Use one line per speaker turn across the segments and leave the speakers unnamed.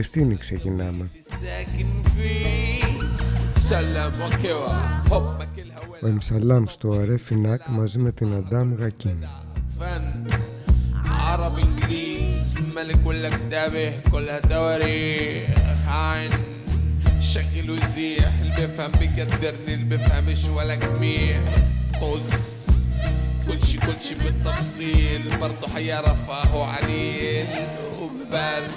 Παλαιστίνη ξεκινάμε.
ساكن فيه سلم وكوى حبك الهوى
Ο Εμσαλάμ στο Αρέ Φινάκ μαζί με την Αντάμ Γακίν.
فن عرب انجليز ملك ولا كتابه كلها تواريخ عين شغل وزيح اللي بيفهم بيقدرني اللي بيفهمش ولا جميع طز كل شي كل شي بالتفصيل برضه حيعرفه عليل وبرد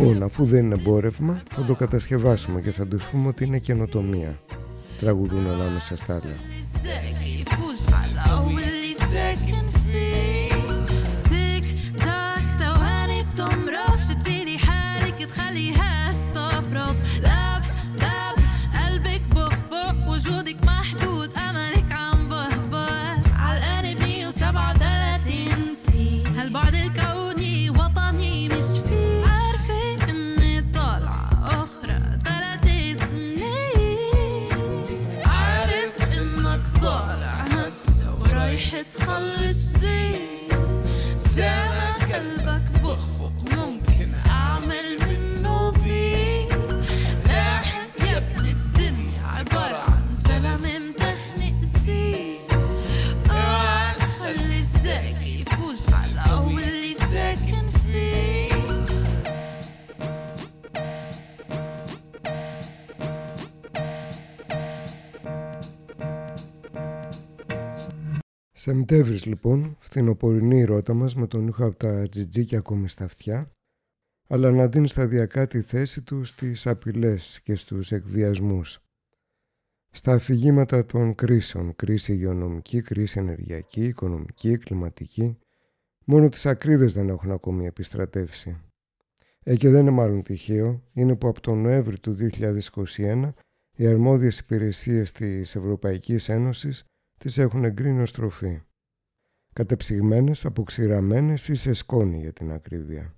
Λοιπόν, αφού δεν είναι εμπόρευμα, θα το κατασκευάσουμε και θα του πούμε ότι είναι καινοτομία. Τραγουδούν ανάμεσα στα άλλα.
ريحة خلص دي قلبك بخفق ممكن.
Σεπτέμβρης λοιπόν, φθινοπορεινή η ρότα μας με τον ήχο από τα τζιτζίκια ακόμη στα αυτιά, αλλά να δίνει σταδιακά τη θέση του στις απειλές και στους εκβιασμούς. Στα αφηγήματα των κρίσεων, κρίση υγειονομική, κρίση ενεργειακή, οικονομική, κλιματική, μόνο τις ακρίδες δεν έχουν ακόμη επιστρατεύσει. Ε, και δεν είναι μάλλον τυχαίο, είναι που από τον Νοέμβρη του 2021 οι αρμόδιες υπηρεσίες της Ευρωπαϊκής Ένωσης τις έχουν εγκρίνει ως τροφή. Κατεψυγμένες, αποξηραμένες ή σε σκόνη για την ακρίβεια.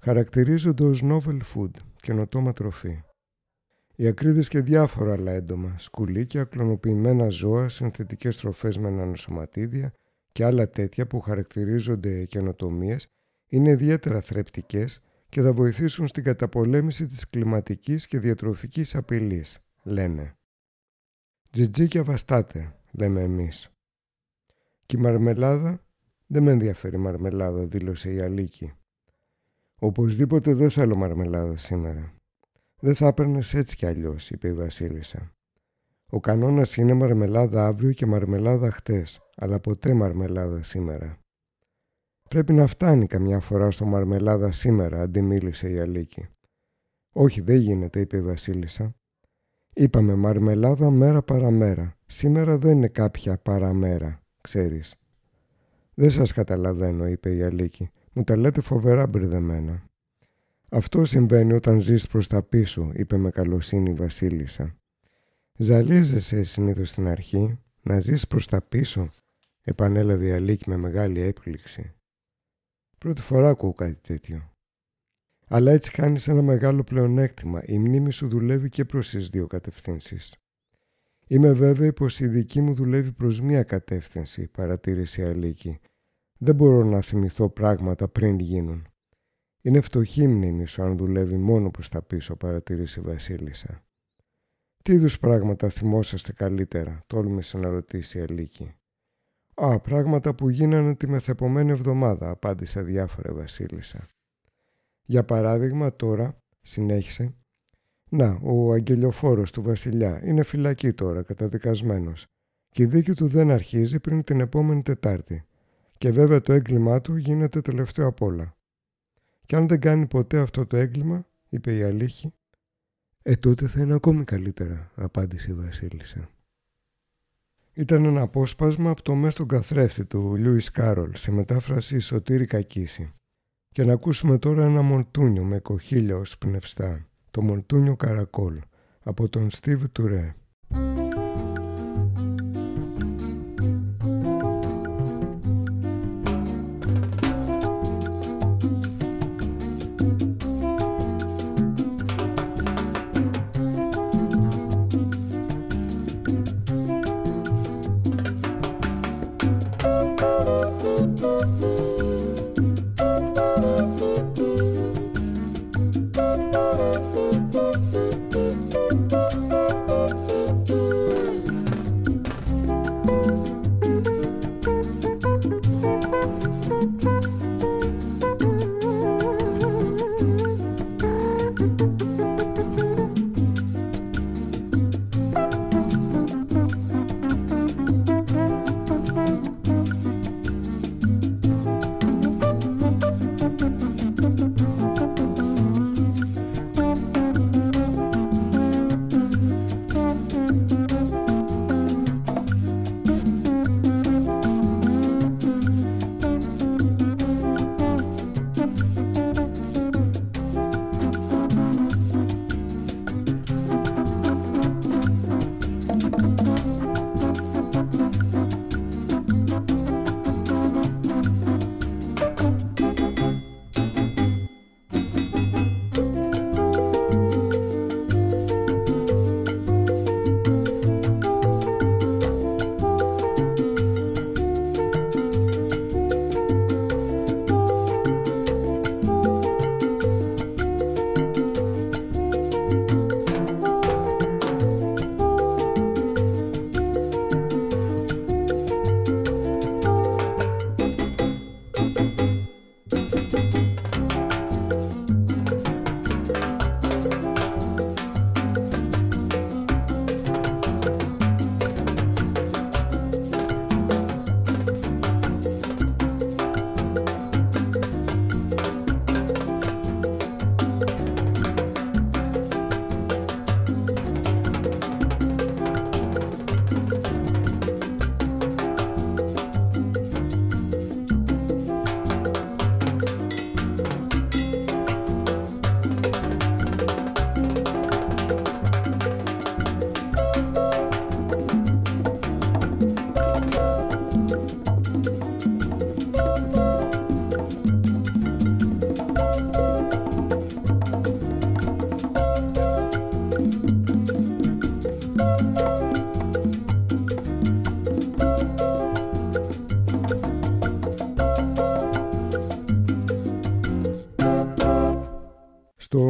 Χαρακτηρίζονται ως novel food, καινοτόμα τροφή. Οι ακρίδες και διάφορα άλλα έντομα, σκουλίκια, κλωνοποιημένα ζώα, συνθετικές τροφές με νανοσωματίδια και άλλα τέτοια που χαρακτηρίζονται καινοτομίες είναι ιδιαίτερα θρεπτικές και θα βοηθήσουν στην καταπολέμηση της κλιματικής και διατροφικής απειλής, λένε. Τζιτζίκια βαστάτε, λέμε εμείς. Και η μαρμελάδα, δεν με ενδιαφέρει η μαρμελάδα, δήλωσε η Αλίκη. Οπωσδήποτε δεν θέλω μαρμελάδα σήμερα. Δεν θα έπαιρνες έτσι κι αλλιώς, είπε η Βασίλισσα. Ο κανόνας είναι μαρμελάδα αύριο και μαρμελάδα χτες, αλλά ποτέ μαρμελάδα σήμερα. Πρέπει να φτάνει καμιά φορά στο μαρμελάδα σήμερα, αντιμίλησε η Αλίκη. Όχι, δεν γίνεται, είπε η Βασίλισσα. Είπαμε μαρμελάδα μέρα παραμέρα. Σήμερα δεν είναι κάποια παραμέρα, ξέρεις. Δεν σας καταλαβαίνω, είπε η Αλίκη. Μου τα λέτε φοβερά μπερδεμένα. Αυτό συμβαίνει όταν ζεις προς τα πίσω, είπε με καλοσύνη η Βασίλισσα. Ζαλίζεσαι συνήθως στην αρχή, να ζεις προς τα πίσω, επανέλαβε η Αλίκη με μεγάλη έκπληξη. Πρώτη φορά ακούω κάτι τέτοιο. Αλλά έτσι χάνεις ένα μεγάλο πλεονέκτημα. Η μνήμη σου δουλεύει και προς τις δύο κατευθύνσεις. Είμαι βέβαιη πως η δική μου δουλεύει προς μία κατεύθυνση, παρατήρησε η Αλίκη. Δεν μπορώ να θυμηθώ πράγματα πριν γίνουν. Είναι φτωχή μνήμη σου αν δουλεύει μόνο προς τα πίσω, παρατηρήσει η Βασίλισσα. Τι είδους πράγματα θυμόσαστε καλύτερα, τόλμησε να ρωτήσει η Ελίκη. Α, πράγματα που γίνανε τη μεθεπομένη εβδομάδα, απάντησε διάφορα Βασίλισσα. Για παράδειγμα τώρα, συνέχισε, να, ο αγγελιοφόρος του βασιλιά είναι φυλακή τώρα, καταδικασμένος και η δίκη του δεν αρχίζει πριν την επόμενη Τετάρτη και βέβαια το έγκλημά του γίνεται τελευταίο απ' όλα. Και αν δεν κάνει ποτέ αυτό το έγκλημα, είπε η Αλήχη, «Ε, τότε θα είναι ακόμη καλύτερα», απάντησε η Βασίλισσα. Ήταν ένα απόσπασμα από το «Μες στον καθρέφτη» του Λιούις Κάρολ σε μετάφραση Σωτήρη Κακίση. Και να ακούσουμε τώρα ένα μοντούνιο με κοχύλια ως πνευστά, το μοντούνιο Καρακόλ, από τον Στίβ Τουρέ.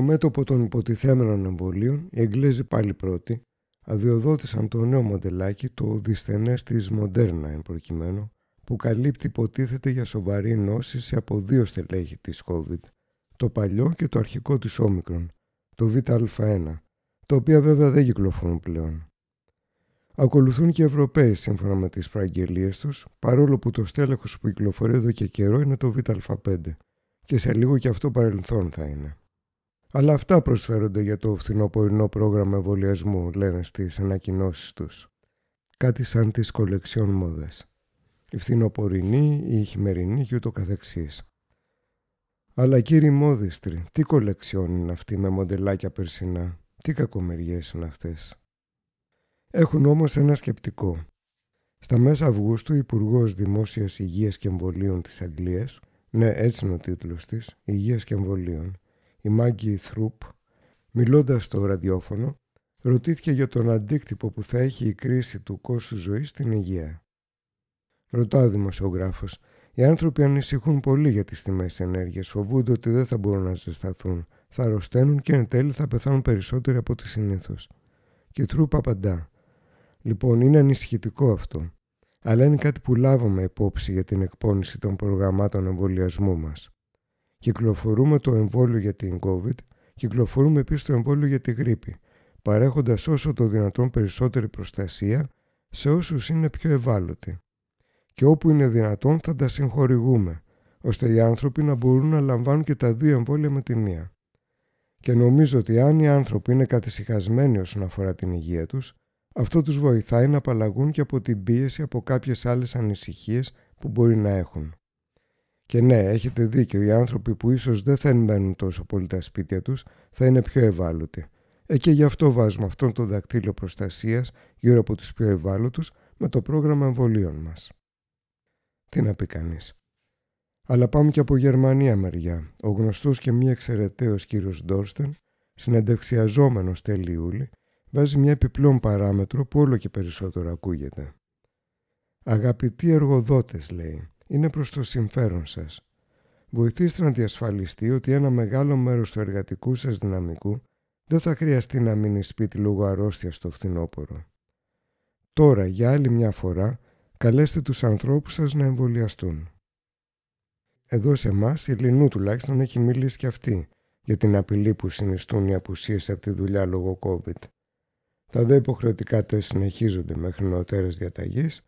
Μέτωπο των υποτιθέμενων εμβολίων, οι Εγγλέζοι πάλι πρώτοι αδειοδότησαν το νέο μοντελάκι, το δυσθενές της Μοντέρνα εν προκειμένου, που καλύπτει υποτίθεται για σοβαρή νόση σε από δύο στελέχη της COVID, το παλιό και το αρχικό της Όμικρον, το ΒΑ1, το οποίο βέβαια δεν κυκλοφορούν πλέον. Ακολουθούν και οι Ευρωπαίοι σύμφωνα με τις προαγγελίες τους, παρόλο που το στέλεχος που κυκλοφορεί εδώ και καιρό είναι το ΒΑ5 και σε λίγο και αυτό παρελθόν θα είναι. Αλλά αυτά προσφέρονται για το φθινοπορεινό πρόγραμμα εμβολιασμού, λένε στις ανακοινώσεις τους. Κάτι σαν τις κολεξιών μόδες. Η φθινοπορεινή, η χειμερινή και ούτω καθεξής. Αλλά κύριοι μόδιστροι, τι κολεξιόν είναι αυτή με μοντελάκια περσινά, τι κακομεριές είναι αυτές; Έχουν όμως ένα σκεπτικό. Στα μέσα Αυγούστου, ο Υπουργός Δημόσιας Υγείας και Εμβολίων της Αγγλίας, ναι, έτσι είναι ο τίτλος της, Υγείας και Εμβολίων, η Μάγκη Θρουπ, μιλώντας στο ραδιόφωνο, ρωτήθηκε για τον αντίκτυπο που θα έχει η κρίση του κόστου ζωής στην υγεία. Ρωτά ο δημοσιογράφος, Οι άνθρωποι ανησυχούν πολύ για τις τιμές ενέργειας, φοβούνται ότι δεν θα μπορούν να ζεσταθούν, θα αρρωσταίνουν και εν τέλει θα πεθάνουν περισσότεροι από ό,τι συνήθως. Και Θρούπ απαντά. Λοιπόν, είναι ανησυχητικό αυτό, αλλά είναι κάτι που λάβαμε υπόψη για την εκπόνηση των προγραμμάτων εμβολιασμού μας. Κυκλοφορούμε το εμβόλιο για την COVID, κυκλοφορούμε επίσης το εμβόλιο για τη γρήπη, παρέχοντας όσο το δυνατόν περισσότερη προστασία σε όσους είναι πιο ευάλωτοι. Και όπου είναι δυνατόν θα τα συγχορηγούμε, ώστε οι άνθρωποι να μπορούν να λαμβάνουν και τα δύο εμβόλια με τη μία. Και νομίζω ότι αν οι άνθρωποι είναι κατησυχασμένοι όσον αφορά την υγεία τους, αυτό τους βοηθάει να απαλλαγούν και από την πίεση από κάποιες άλλες ανησυχίες που μπορεί να έχουν. Και ναι, έχετε δίκιο, οι άνθρωποι που ίσως δεν θα μένουν τόσο πολύ τα σπίτια τους θα είναι πιο ευάλωτοι. Ε, και γι' αυτό βάζουμε αυτόν το δακτύλιο προστασίας γύρω από τους πιο ευάλωτους με το πρόγραμμα εμβολίων μας. Τι να πει κανείς. Αλλά πάμε και από Γερμανία μεριά. Ο γνωστός και μη εξαιρεταίος κύριος Ντόρστεν, συνεντευξιαζόμενος τέλη Ιούλη, βάζει μια επιπλέον παράμετρο που όλο και περισσότερο ακούγεται. Αγαπητοί εργοδότες, λέει, είναι προς το συμφέρον σας. Βοηθήστε να διασφαλιστεί ότι ένα μεγάλο μέρος του εργατικού σας δυναμικού δεν θα χρειαστεί να μείνει σπίτι λόγω αρρώστιας στο φθινόπωρο. Τώρα, για άλλη μια φορά, καλέστε τους ανθρώπους σας να εμβολιαστούν. Εδώ σε εμάς η Λινού τουλάχιστον έχει μιλήσει και αυτή για την απειλή που συνιστούν οι απουσίες από τη δουλειά λόγω COVID. Τα δε υποχρεωτικά τεστ συνεχίζονται μέχρι νεωτέρες διαταγής,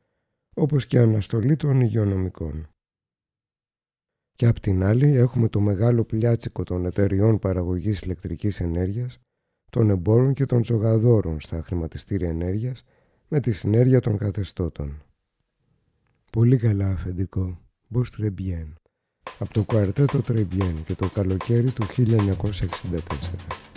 όπως και αναστολή των υγειονομικών. Και απ' την άλλη έχουμε το μεγάλο πλιάτσικο των εταιριών παραγωγής ηλεκτρικής ενέργειας, των εμπόρων και των τζογαδόρων στα χρηματιστήρια ενέργειας με τη συνέργεια των καθεστώτων. Πολύ καλά αφεντικό. Μπος τρεμπιέν από το κουαρτέτο Τρεμπιέν και το καλοκαίρι του 1964.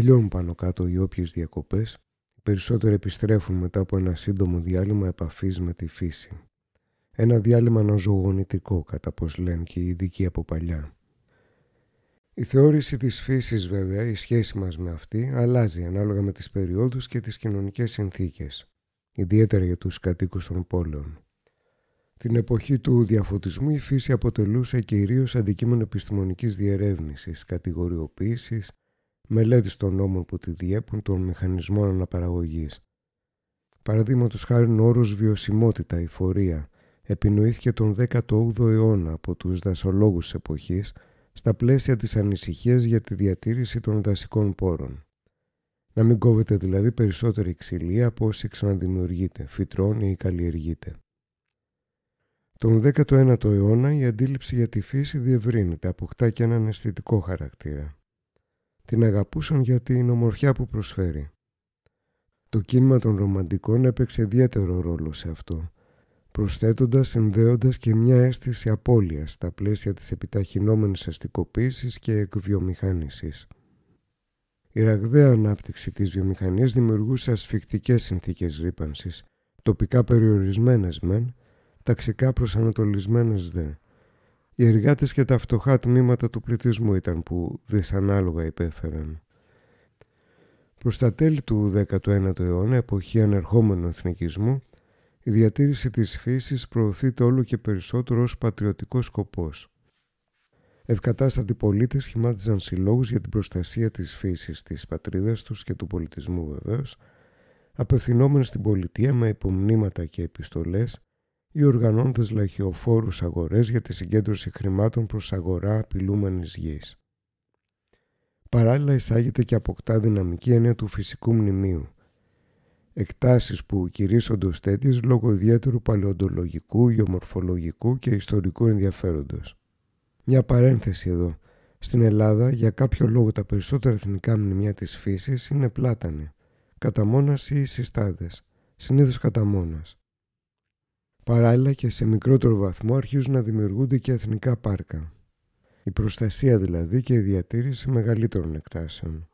Τελειώνουν πάνω κάτω οι όποιες διακοπές, οι περισσότεροι επιστρέφουν μετά από ένα σύντομο διάλειμμα επαφής με τη φύση. Ένα διάλειμμα αναζωογονητικό, κατά πως λένε και οι ειδικοί από παλιά. Η θεώρηση της φύσης βέβαια, η σχέση μας με αυτή, αλλάζει ανάλογα με τις περιόδους και τις κοινωνικές συνθήκες, ιδιαίτερα για τους κατοίκους των πόλεων. Την εποχή του διαφωτισμού η φύση αποτελούσε κυρίως αντικείμενο επιστημονικής διερεύνησης, κατηγοριοποίησης, μελέτης των νόμων που τη διέπουν των μηχανισμών αναπαραγωγής. Παραδείγματος χάρη ο όρος βιωσιμότητα, η φορεία, επινοήθηκε τον 18ο αιώνα από τους δασολόγους της εποχής στα πλαίσια της ανησυχίας για τη διατήρηση των δασικών πόρων. Να μην κόβεται δηλαδή περισσότερη ξυλία από όσοι ξαναδημιουργείται, φυτρώνει ή καλλιεργείται. Τον 19ο αιώνα η αντίληψη για τη φύση διευρύνεται, αποκτά και έναν αισθητικό χαρακτήρα. Την αγαπούσαν για την ομορφιά που προσφέρει. Το κίνημα των ρομαντικών έπαιξε ιδιαίτερο ρόλο σε αυτό, προσθέτοντας, συνδέοντας και μια αίσθηση απώλειας στα πλαίσια της επιταχυνόμενης αστικοποίησης και εκβιομηχάνησης. Η ραγδαία ανάπτυξη της βιομηχανίας δημιουργούσε ασφικτικές συνθήκες ρήπανσης, τοπικά περιορισμένες μεν, ταξικά προσανατολισμένες δε. Οι εργάτες και τα φτωχά τμήματα του πληθυσμού ήταν που δυσανάλογα υπέφεραν. Προς τα τέλη του 19ου αιώνα, εποχή ανερχόμενου εθνικισμού, η διατήρηση της φύσης προωθείται όλο και περισσότερο ως πατριωτικός σκοπός. Ευκατάστατοι πολίτες σχημάτιζαν συλλόγους για την προστασία της φύσης της πατρίδας τους και του πολιτισμού βεβαίως, απευθυνόμενοι στην πολιτεία με υπομνήματα και επιστολές ή οργανώνοντας λαχιοφόρους αγορές για τη συγκέντρωση χρημάτων προς αγορά απειλούμενης γης. Παράλληλα εισάγεται και αποκτά δυναμική έννοια του φυσικού μνημείου, εκτάσεις που κηρύσσονται ως τέτοιες λόγω ιδιαίτερου παλαιοντολογικού, γεωμορφολογικού και ιστορικού ενδιαφέροντος. Μια παρένθεση εδώ. Στην Ελλάδα, για κάποιο λόγο τα περισσότερα εθνικά μνημεία της φύσης είναι πλάτανη, κατά μόνας ή συστάδες, συνήθως κατά μόνας. Παράλληλα και σε μικρότερο βαθμό αρχίζουν να δημιουργούνται και εθνικά πάρκα. Η προστασία δηλαδή και η διατήρηση μεγαλύτερων εκτάσεων.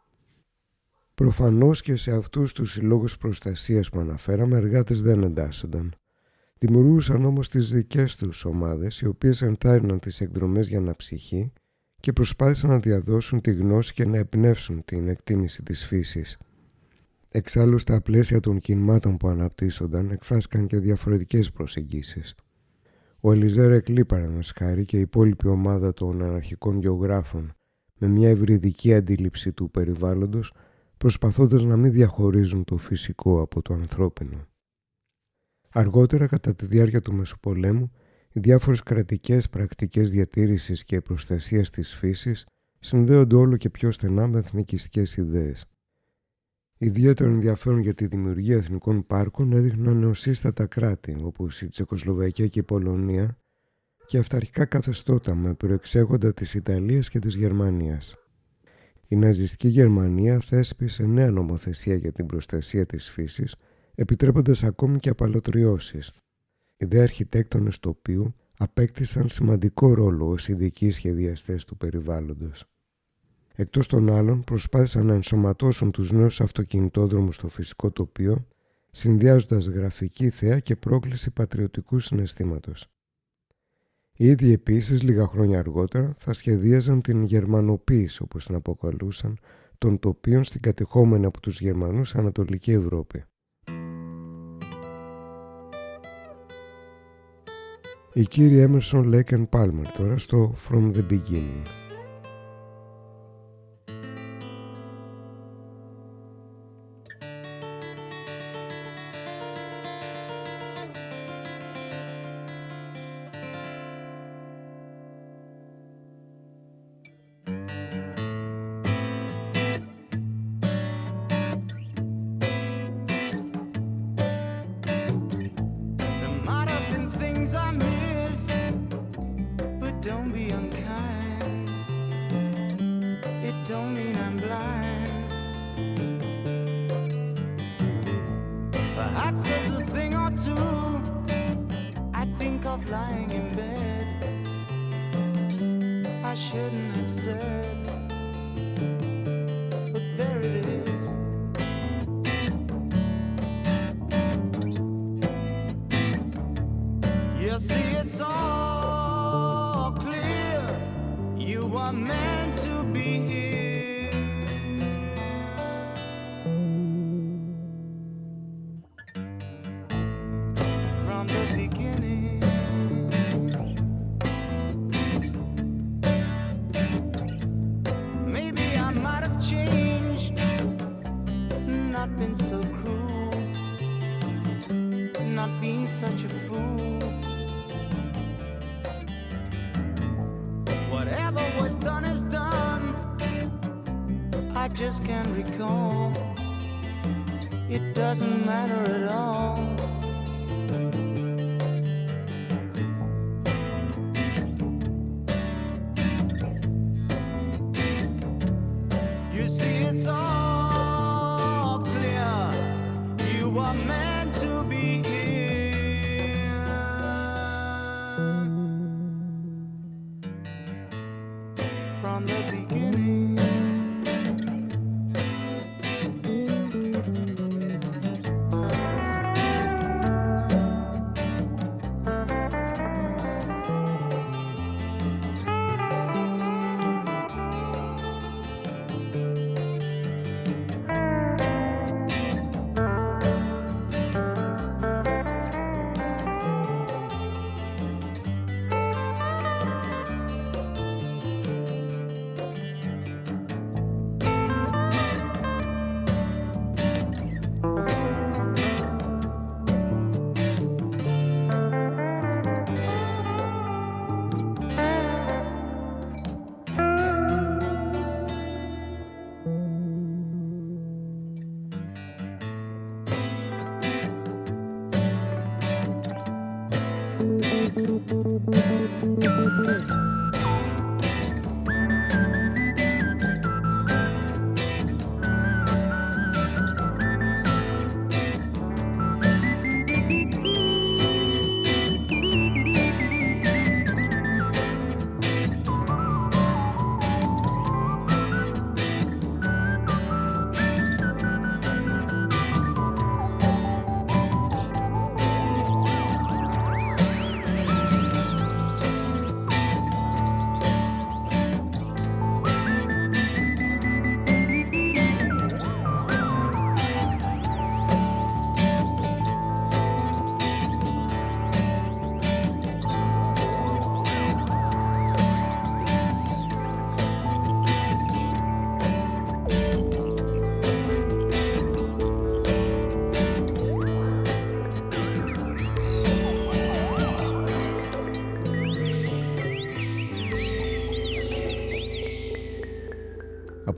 Προφανώς και σε αυτούς τους συλλόγους προστασίας που αναφέραμε εργάτες δεν εντάσσονταν. Δημιουργούσαν όμως τις δικές τους ομάδες οι οποίες ενθάρρυναν τις εκδρομές για αναψυχή και προσπάθησαν να διαδώσουν τη γνώση και να εμπνεύσουν την εκτίμηση της φύσης. Εξάλλου στα πλαίσια των κινημάτων που αναπτύσσονταν εκφράστηκαν και διαφορετικές προσεγγίσεις. Ο Ελιζέρ Εκλή παραδείγματος χάρη και η υπόλοιπη ομάδα των αναρχικών γεωγράφων με μια ευρυδική αντίληψη του περιβάλλοντος προσπαθώντας να μην διαχωρίζουν το φυσικό από το ανθρώπινο. Αργότερα, κατά τη διάρκεια του Μεσοπολέμου, οι διάφορες κρατικές πρακτικές διατήρησης και προστασίας της φύσης συνδέονται όλο και πιο στενά με εθνικιστικές ιδέες. Ιδιαίτερο ενδιαφέρον για τη δημιουργία εθνικών πάρκων έδειχναν νεοσύστατα κράτη όπως η Τσεκοσλοβακία και η Πολωνία και αυταρχικά καθεστώτα με προεξέχοντα της Ιταλίας και της Γερμανίας. Η ναζιστική Γερμανία θέσπισε νέα νομοθεσία για την προστασία της φύσης, επιτρέποντας ακόμη και απαλωτριώσεις. Οι δε αρχιτέκτονες τοπίου απέκτησαν σημαντικό ρόλο ως ειδικοί σχεδιαστές του περιβάλλοντος. Εκτός των άλλων, προσπάθησαν να ενσωματώσουν τους νέους αυτοκινητόδρομους στο φυσικό τοπίο, συνδυάζοντας γραφική θέα και πρόκληση πατριωτικού συναισθήματος. Οι ίδιοι επίσης λίγα χρόνια αργότερα θα σχεδίαζαν την γερμανοποίηση όπως την αποκαλούσαν των τοπίων στην κατεχόμενη από τους Γερμανούς Ανατολική Ευρώπη. Η κύριε Έμερσον Λέκεν Πάλμερ τώρα στο From the Beginning.
You see, it's all clear. You were meant to be here.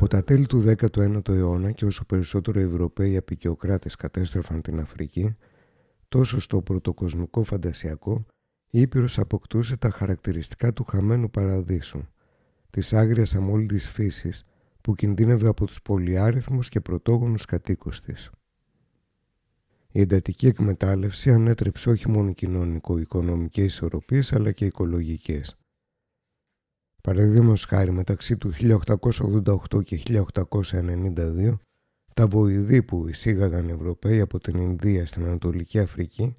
Τα τέλη του 19ου αιώνα και όσο περισσότερο Ευρωπαίοι απεικιοκράτες κατέστρεφαν την Αφρική, τόσο στο πρωτοκοσμικό φαντασιακό, η Ήπειρος αποκτούσε τα χαρακτηριστικά του χαμένου παραδείσου, της άγριας αμόλυτης φύσης που κινδύνευε από τους πολυάριθμους και πρωτόγονους κατοίκους της. Η εντατική εκμετάλλευση ανέτρεψε όχι μόνο κοινωνικο-οικονομικές ισορροπίες αλλά και οικολογικές. Παραδείγματος χάρη μεταξύ του 1888 και 1892 τα βοηδή που εισήγαγαν Ευρωπαίοι από την Ινδία στην Ανατολική Αφρική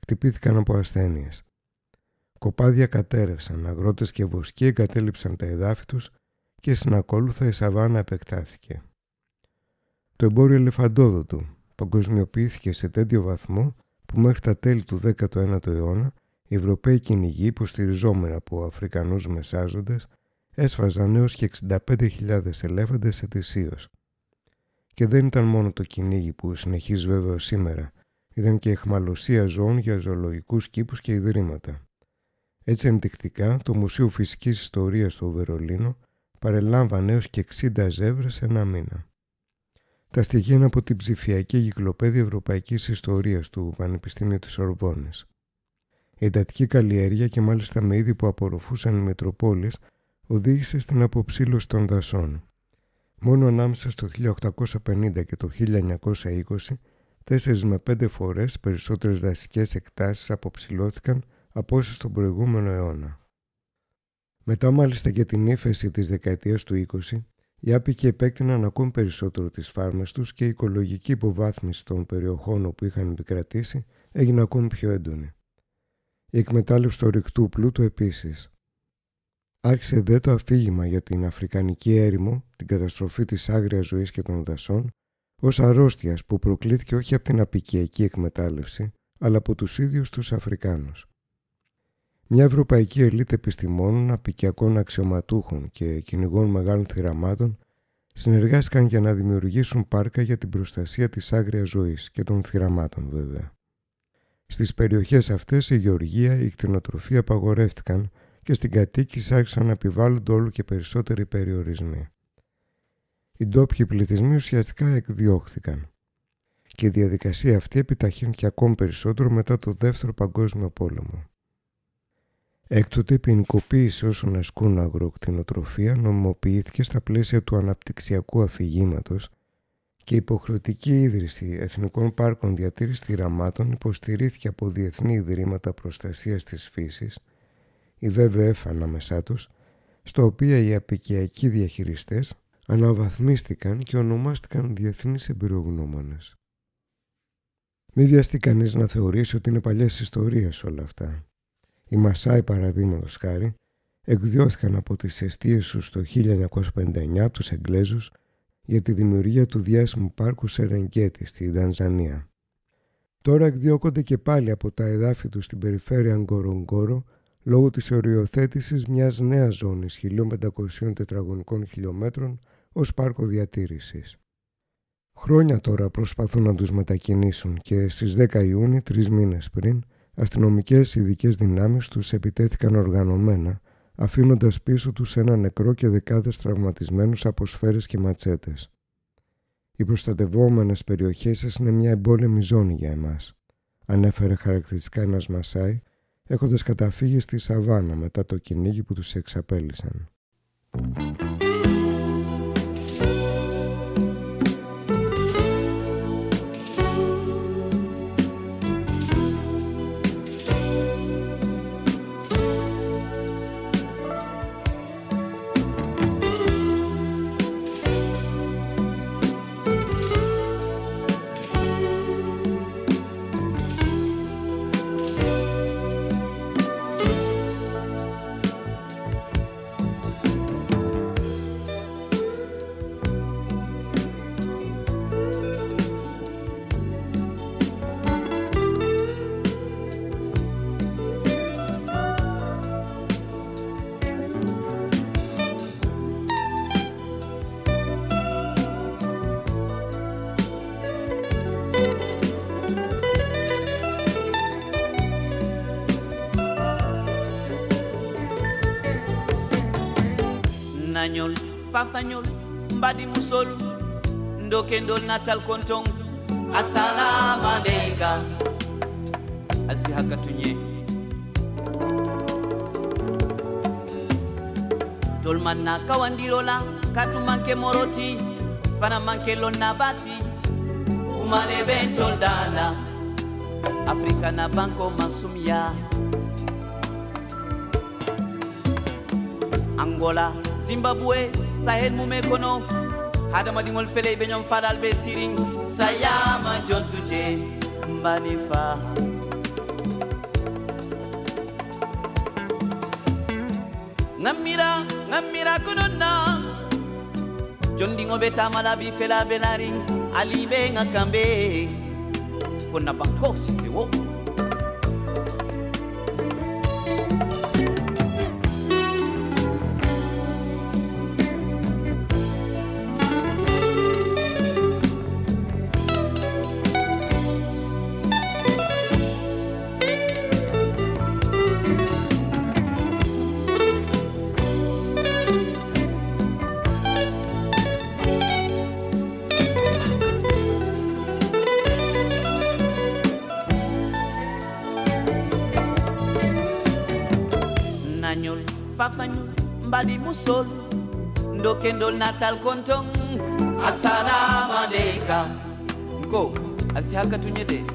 χτυπήθηκαν από ασθένειες. Κοπάδια κατέρευσαν, αγρότες και βοσκοί εγκατέλειψαν τα εδάφη τους και συνακόλουθα η σαβάνα επεκτάθηκε. Το εμπόριο ελεφαντόδοτου παγκοσμιοποιήθηκε σε τέτοιο βαθμό που μέχρι τα τέλη του 19ου αιώνα οι Ευρωπαίοι κυνηγοί υποστηριζόμενοι από Αφρικανούς μεσάζοντες έσφαζαν έως και 65.000 ελέφαντες ετησίως. Και δεν ήταν μόνο το κυνήγι που συνεχίζει βέβαια σήμερα, ήταν και εχμαλωσία ζώων για ζωολογικούς κήπους και ιδρύματα. Έτσι ενδεικτικά το Μουσείο Φυσικής Ιστορίας του Βερολίνο παρελάμβανε έως και 60 ζεύρες σε ένα μήνα. Τα στοιχεία είναι από την ψηφιακή κυκλοπαίδεια Ευρωπαϊκής Ιστορίας του Πανεπιστήμιου της Ορβόνης. Η εντατική καλλιέργεια και μάλιστα με είδη που απορροφούσαν οι Μητροπόλεις οδήγησε στην αποψήλωση των δασών. Μόνο ανάμεσα στο 1850 και το 1920, 4 με 5 φορές περισσότερες δασικές εκτάσεις αποψηλώθηκαν από όσες στον προηγούμενο αιώνα. Μετά μάλιστα και την ύφεση της δεκαετίας του 20, οι άπικοι επέκτηναν ακόμη περισσότερο τις φάρμες τους και η οικολογική υποβάθμιση των περιοχών όπου είχαν επικρατήσει έγινε ακόμη πιο έντονη. Η εκμετάλλευση του ορυκτού πλούτου επίσης. Άρχισε δε το αφήγημα για την Αφρικανική έρημο, την καταστροφή της άγριας ζωής και των δασών, ως αρρώστιας που προκλήθηκε όχι από την απικιακή εκμετάλλευση, αλλά από τους ίδιους τους Αφρικάνους. Μια ευρωπαϊκή ελίτ επιστημόνων, απικιακών αξιωματούχων και κυνηγών μεγάλων θυραμάτων συνεργάστηκαν για να δημιουργήσουν πάρκα για την προστασία της άγριας ζωής και των θυραμάτων βέβαια. Στις περιοχές αυτές η γεωργία, η κτηνοτροφία απαγορεύτηκαν και στην κατοίκηση άρχισαν να επιβάλλονται όλο και περισσότεροι περιορισμοί. Οι ντόπιοι πληθυσμοί ουσιαστικά εκδιώχθηκαν και η διαδικασία αυτή επιταχύνθηκε ακόμη περισσότερο μετά το Δεύτερο Παγκόσμιο Πόλεμο. Έκτοτε η ποινικοποίηση όσων ασκούν αγροκτηνοτροφία νομιμοποιήθηκε στα πλαίσια του αναπτυξιακού αφηγήματος και η υποχρεωτική ίδρυση εθνικών πάρκων διατήρησης θυραμάτων υποστηρίχθηκε από διεθνή ιδρύματα προστασίας της φύσης, η ΒΒΕΦ ανάμεσά τους, στο οποίο οι απικιακοί διαχειριστές αναβαθμίστηκαν και ονομάστηκαν διεθνείς εμπειρογνώμονες. Μην βιαστεί κανείς να θεωρήσει ότι είναι παλιές ιστορίες όλα αυτά. Οι Μασάι παραδείγματος χάρη εκδιώθηκαν από τις αιστείες τους το 1959 από τους Εγγλέζους για τη δημιουργία του διάσημου πάρκου Σερενγκέτη στη Δανζανία. Τώρα εκδιώκονται και πάλι από τα εδάφη τους στην περιφέρεια Γκορογκόρο λόγω της οριοθέτησης μιας νέας ζώνης 1500 τετραγωνικών χιλιόμετρων ως πάρκο διατήρησης. Χρόνια τώρα προσπαθούν να τους μετακινήσουν και στις 10 Ιούνιου, τρεις μήνες πριν, αστυνομικές ειδικές δυνάμεις τους επιτέθηκαν οργανωμένα, αφήνοντας πίσω τους ένα νεκρό και δεκάδες τραυματισμένους από σφαίρες και ματσέτες. Οι προστατευόμενες περιοχές σας είναι μια εμπόλεμη ζώνη για εμάς, ανέφερε χαρακτηριστικά ένας Μασάι, έχοντας καταφύγει στη Σαβάνα μετά το κυνήγι που τους εξαπέλυσαν.
Fafañol mbaɗi musol dokendol natal konton assalamu aleyka alsi hakka tuñe tol manna kawandirola katu manke moroti fana manke lonna bati umane ɓen tol dala afrika na banko masumya angola zimbabwe sahel mum e kono hadamadiŋol fele ɓe ñom falal ɓe siriŋ sayama jontuje mbani faha ŋammira ŋammira kono na. Jondiŋo ɓe tamala bi fela be lariŋ aliɓe ŋa kamɓe fo nabanko sisewo musol dokendol natal konton. Assalamu aleyka ko alsi hakka tuñede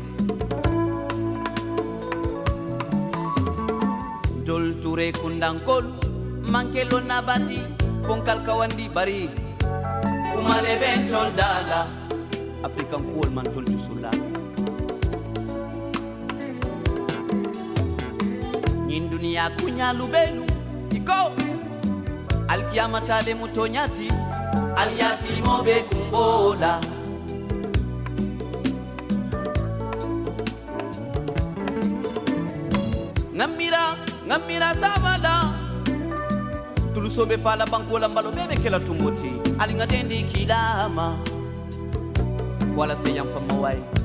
dol ture kundankol mankelo nabati fonkal kawandi bari. Umale ɓen tol dala african kuwol man tol jusulla in duniya kunya lubelu iko alkiama tale mutonyati aliatimo bekumbola ŋamira ŋamira sabala tulusobe fala bankola mbalo bebekela tumoti aliŋadendi kilama.
Kwala seyanfamawaye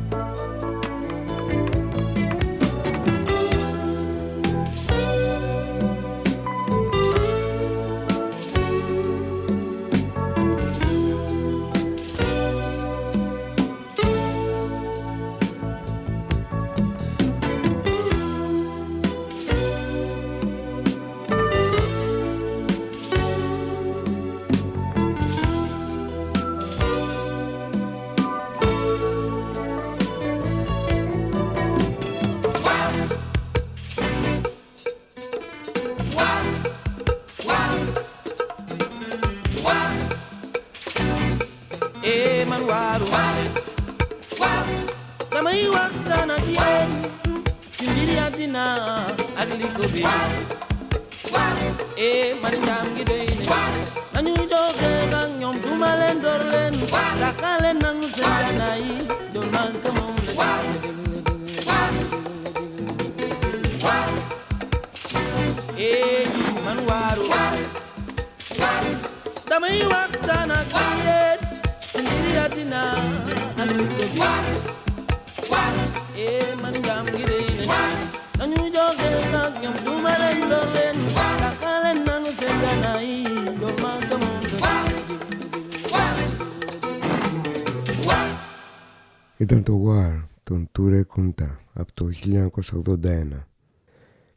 1981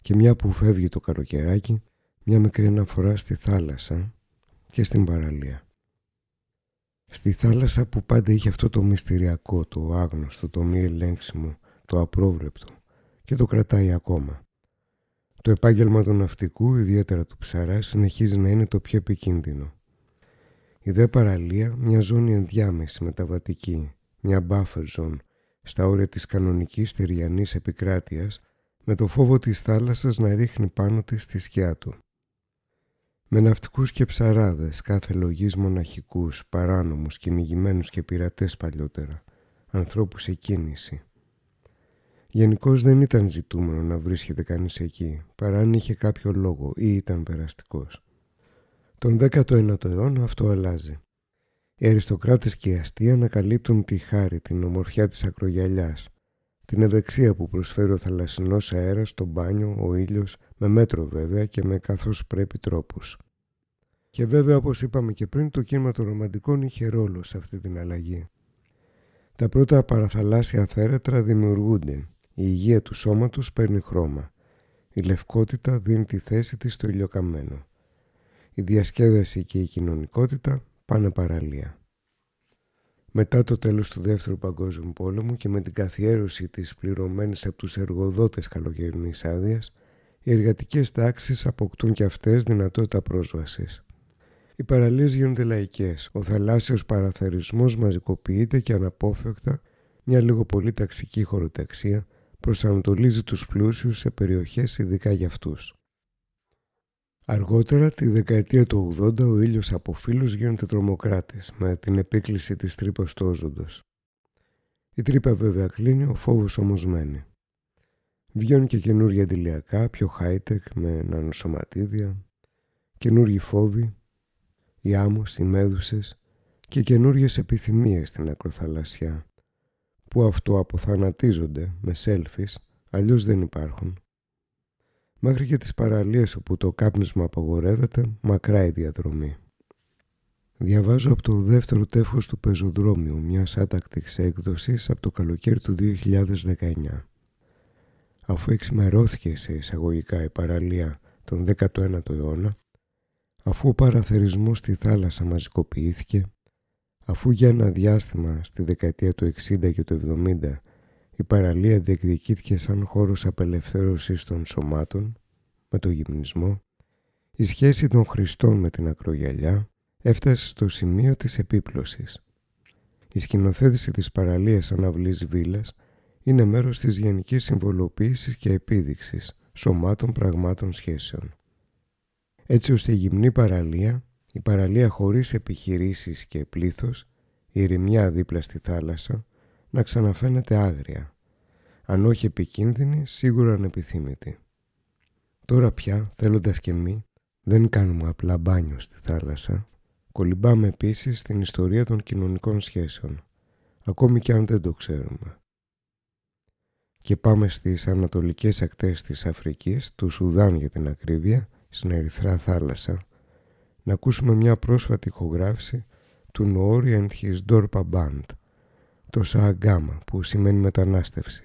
και μια που φεύγει το καλοκαιράκι μια μικρή αναφορά στη θάλασσα και στην παραλία. Στη θάλασσα που πάντα είχε αυτό το μυστηριακό, το άγνωστο, το μη ελέγξιμο, το απρόβλεπτο και το κρατάει ακόμα. Το επάγγελμα του ναυτικού, ιδιαίτερα του ψαρά, συνεχίζει να είναι το πιο επικίνδυνο. Η δε παραλία, μια ζώνη ενδιάμεση μεταβατική, μια buffer zone, στα όρια της κανονικής θηριανής επικράτειας, με το φόβο της θάλασσας να ρίχνει πάνω της τη σκιά του. Με ναυτικούς και ψαράδες, κάθε λογής μοναχικούς, παράνομους, κυνηγημένους και πειρατές παλιότερα, ανθρώπους σε κίνηση. Γενικώς δεν ήταν ζητούμενο να βρίσκεται κανείς εκεί, παρά αν είχε κάποιο λόγο ή ήταν περαστικός. Τον 19ο αιώνα αυτό αλλάζει. Οι αριστοκράτες και η αστεία ανακαλύπτουν τη χάρη, την ομορφιά της ακρογιαλιάς, την ευεξία που προσφέρει ο θαλασσινός αέρας, το μπάνιο, ο ήλιος, με μέτρο βέβαια και με καθώς πρέπει τρόπους. Και βέβαια όπως είπαμε και πριν το κίνημα των ρομαντικών είχε ρόλο σε αυτή την αλλαγή. Τα πρώτα παραθαλάσσια θέρετρα δημιουργούνται, η υγεία του σώματος παίρνει χρώμα, η λευκότητα δίνει τη θέση της στο ηλιοκαμένο. Η διασκέδαση και η κοινωνικότητα πάνε παραλία. Μετά το τέλος του Δεύτερου Παγκόσμιου Πόλεμου και με την καθιέρωση της πληρωμένης από τους εργοδότες καλοκαιρινής άδειας, οι εργατικές τάξεις αποκτούν και αυτές δυνατότητα πρόσβασης. Οι παραλίες γίνονται λαϊκές, ο θαλάσσιος παραθερισμός μαζικοποιείται και αναπόφευκτα μια λίγο πολύ ταξική χωροταξία προσανατολίζει τους πλούσιους σε περιοχές ειδικά για αυτούς. Αργότερα, τη δεκαετία του 80, ο ήλιος από φίλους γίνονται τρομοκράτες με την επίκληση της τρύπας του όζοντος. Η τρύπα βέβαια κλείνει, ο φόβος όμως μένει. Βγαίνουν και καινούργια αντιλιακά, πιο high-tech με νανοσωματίδια, καινούργιοι φόβοι, οι άμμος, οι μέδουσες και καινούργιες επιθυμίες στην ακροθαλασσιά, που αυτό αποθανατίζονται με selfies, αλλιώς δεν υπάρχουν. Μέχρι και τις παραλίες όπου το κάπνισμα απαγορεύεται, μακρά η διαδρομή. Διαβάζω από το δεύτερο τεύχος του πεζοδρόμιου μιας άτακτης έκδοσης από το καλοκαίρι του 2019. Αφού εξημερώθηκε σε εισαγωγικά η παραλία τον 19ο αιώνα, αφού ο παραθερισμός στη θάλασσα μαζικοποιήθηκε, αφού για ένα διάστημα στη δεκαετία του 60 και του 70 η παραλία διεκδικήθηκε σαν χώρος απελευθέρωσης των σωμάτων με το γυμνισμό, η σχέση των χριστών με την ακρογιαλιά έφτασε στο σημείο της επίπλωσης. Η σκηνοθέτηση της παραλίας αναβλής βίλας είναι μέρος της γενικής συμβολοποίησης και επίδειξης σωμάτων, πραγμάτων, σχέσεων. Έτσι ώστε η γυμνή παραλία, η παραλία χωρίς επιχειρήσεις και πλήθος, η ρημιά δίπλα στη θάλασσα, να ξαναφαίνεται άγρια. Αν όχι επικίνδυνη, σίγουρα ανεπιθύμητη. Τώρα πια, θέλοντας και μη, δεν κάνουμε απλά μπάνιο στη θάλασσα, κολυμπάμε επίσης στην ιστορία των κοινωνικών σχέσεων, ακόμη και αν δεν το ξέρουμε. Και πάμε στις ανατολικές ακτές της Αφρικής, του Σουδάν για την ακρίβεια, στην Ερυθρά θάλασσα, να ακούσουμε μια πρόσφατη ηχογράφηση του Νοόρι and his Dorpa Band, το Σααγκάμα που σημαίνει μετανάστευση.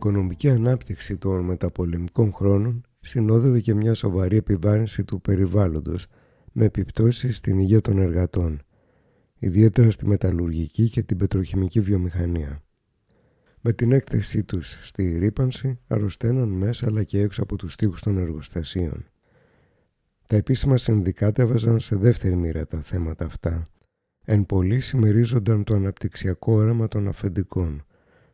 Οικονομική ανάπτυξη των μεταπολεμικών χρόνων συνόδευε και μια σοβαρή επιβάρυνση του περιβάλλοντος με επιπτώσεις στην υγεία των εργατών, ιδιαίτερα στη μεταλλουργική και την πετροχημική βιομηχανία. Με την έκθεσή τους στη ρήπανση αρρωσταίναν μέσα αλλά και έξω από τους τοίχους των εργοστασίων. Τα επίσημα συνδικάτα έβαζαν σε δεύτερη μοίρα τα θέματα αυτά, Εν πολλοί συμμερίζονταν το αναπτυξιακό όραμα των αφεντικών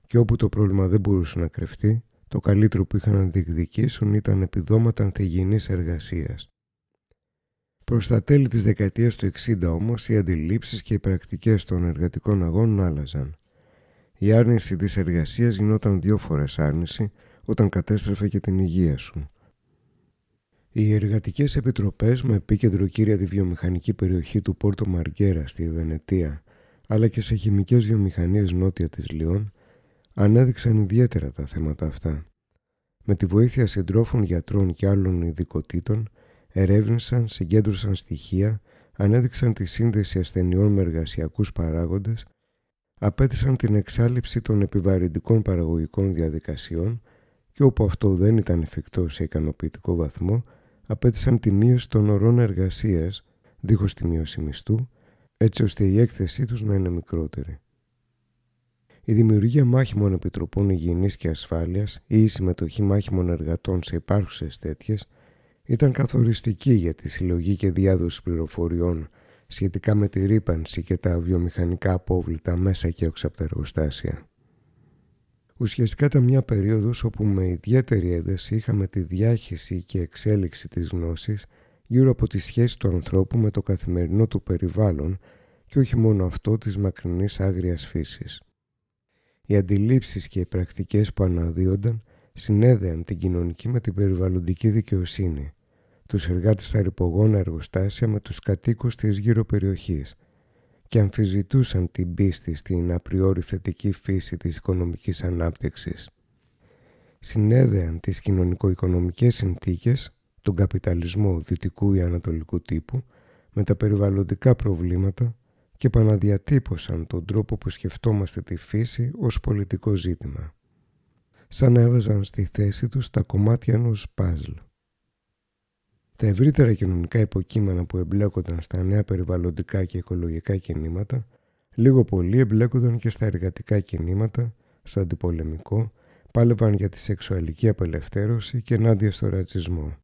και όπου το πρόβλημα δεν μπορούσε να κρυφτεί, το καλύτερο που είχαν να διεκδικήσουν ήταν επιδόματα ανθεγενής εργασίας. Προς τα τέλη της δεκαετίας του 60 όμως οι αντιλήψεις και οι πρακτικές των εργατικών αγώνων άλλαζαν. Η άρνηση της εργασίας γινόταν δύο φορές άρνηση όταν κατέστρεφε και την υγεία σου. Οι εργατικές επιτροπές με επίκεντρο κύρια τη βιομηχανική περιοχή του Πόρτο Μαργκέρα στη Βενετία αλλά και σε χημικές βιομηχανίες νότια της Λιών ανέδειξαν ιδιαίτερα τα θέματα αυτά. Με τη βοήθεια συντρόφων γιατρών και άλλων ειδικοτήτων ερεύνησαν, συγκέντρωσαν στοιχεία, ανέδειξαν τη σύνδεση ασθενειών με εργασιακούς παράγοντες, απέτησαν την εξάλληψη των επιβαρυντικών παραγωγικών διαδικασιών και όπου αυτό δεν ήταν εφικτό σε ικανοποιητικό βαθμό, απέτησαν τη μείωση των ωρών εργασίας, δίχως τη μείωση μισθού, έτσι ώστε η έκθεσή τους να είναι μικρότερη. Η δημιουργία μάχημων επιτροπών υγιεινής και ασφάλειας ή η συμμετοχή μάχημων εργατών σε υπάρχουσες τέτοιες ήταν καθοριστική για τη συλλογή και διάδοση πληροφοριών σχετικά με τη ρήπανση και τα βιομηχανικά απόβλητα μέσα και έξω από τα εργοστάσια. Ουσιαστικά ήταν μια περίοδος όπου με ιδιαίτερη ένταση είχαμε τη διάχυση και εξέλιξη της γνώσης γύρω από τη σχέση του ανθρώπου με το καθημερινό του περιβάλλον και όχι μόνο αυτό της μακρινής άγριας φύσης. Οι αντιλήψεις και οι πρακτικές που αναδύονταν συνέδεαν την κοινωνική με την περιβαλλοντική δικαιοσύνη, τους εργάτες στα ρηπογόνα εργοστάσια με τους κατοίκους της γύρω περιοχής και αμφιζητούσαν την πίστη στην απριόρι θετική φύση της οικονομικής ανάπτυξης. Συνέδεαν τις κοινωνικο-οικονομικές συνθήκες, τον καπιταλισμό δυτικού ή ανατολικού τύπου, με τα περιβαλλοντικά προβλήματα και επαναδιατύπωσαν τον τρόπο που σκεφτόμαστε τη φύση ως πολιτικό ζήτημα. Σαν να έβαζαν στη θέση τους τα κομμάτια ενός παζλ. Τα ευρύτερα κοινωνικά υποκείμενα που εμπλέκονταν στα νέα περιβαλλοντικά και οικολογικά κινήματα, λίγο πολύ εμπλέκονταν και στα εργατικά κινήματα, στο αντιπολεμικό, πάλευαν για τη σεξουαλική απελευθέρωση και ενάντια στο ρατσισμό.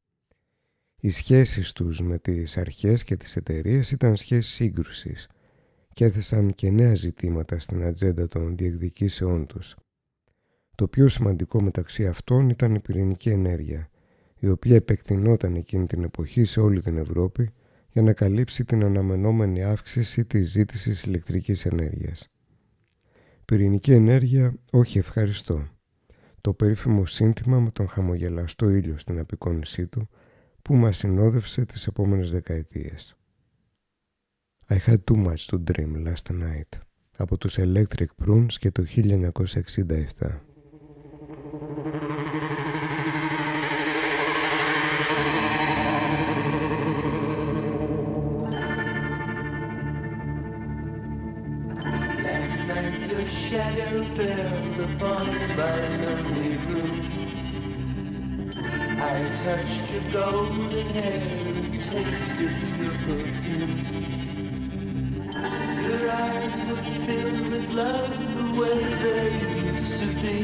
Οι σχέσεις τους με τις αρχές και τις εταιρείες ήταν σχέσεις σύγκρουσης και έθεσαν και νέα ζητήματα στην ατζέντα των διεκδικήσεών τους. Το πιο σημαντικό μεταξύ αυτών ήταν η πυρηνική ενέργεια, η οποία επεκτηνόταν εκείνη την εποχή σε όλη την Ευρώπη για να καλύψει την αναμενόμενη αύξηση της ζήτησης ηλεκτρικής ενέργειας. Πυρηνική ενέργεια, όχι ευχαριστώ. Το περίφημο σύνθημα με τον χαμογελαστό ήλιο στην απεικόνισή του που μας συνόδευσε τις επόμενες δεκαετίες. I had too much to dream last night από τους Electric Prunes και το 1967.
shadow fell upon my lonely room. I touched your golden hair and tasted your perfume. Your eyes were filled with love the way they used to be.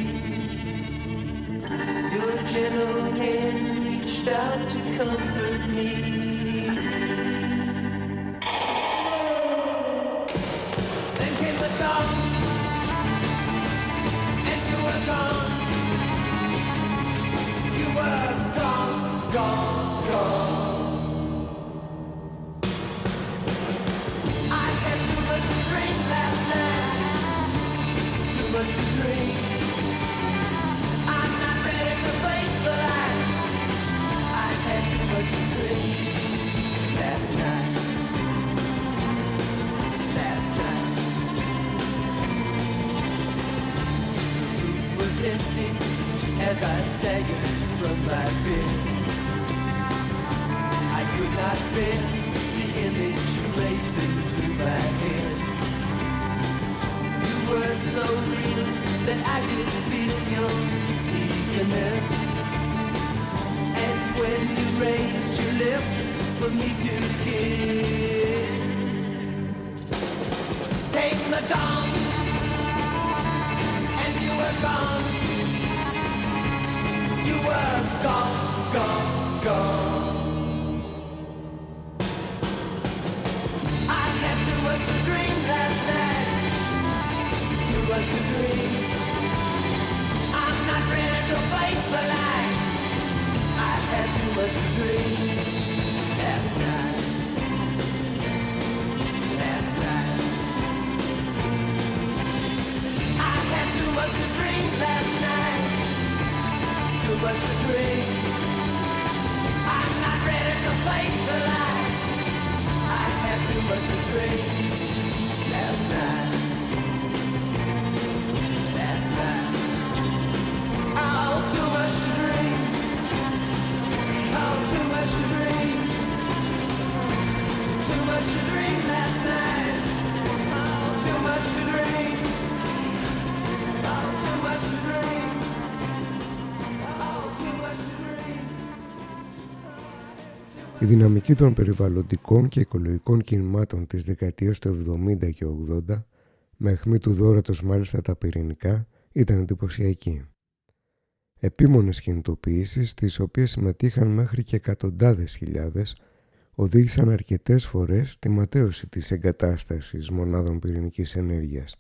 Your gentle hand reached out to comfort me. first degree. I'm not ready to face the light. I've had too much to drink.
Δυναμική των περιβαλλοντικών και οικολογικών κινημάτων της δεκαετίας του 70 και 80, με αιχμή του δόρατος μάλιστα τα πυρηνικά, ήταν εντυπωσιακή. Επίμονες κινητοποιήσεις, τις οποίες συμμετείχαν μέχρι και εκατοντάδες χιλιάδες, οδήγησαν αρκετές φορές στη ματέωση της εγκατάστασης μονάδων πυρηνικής ενέργειας.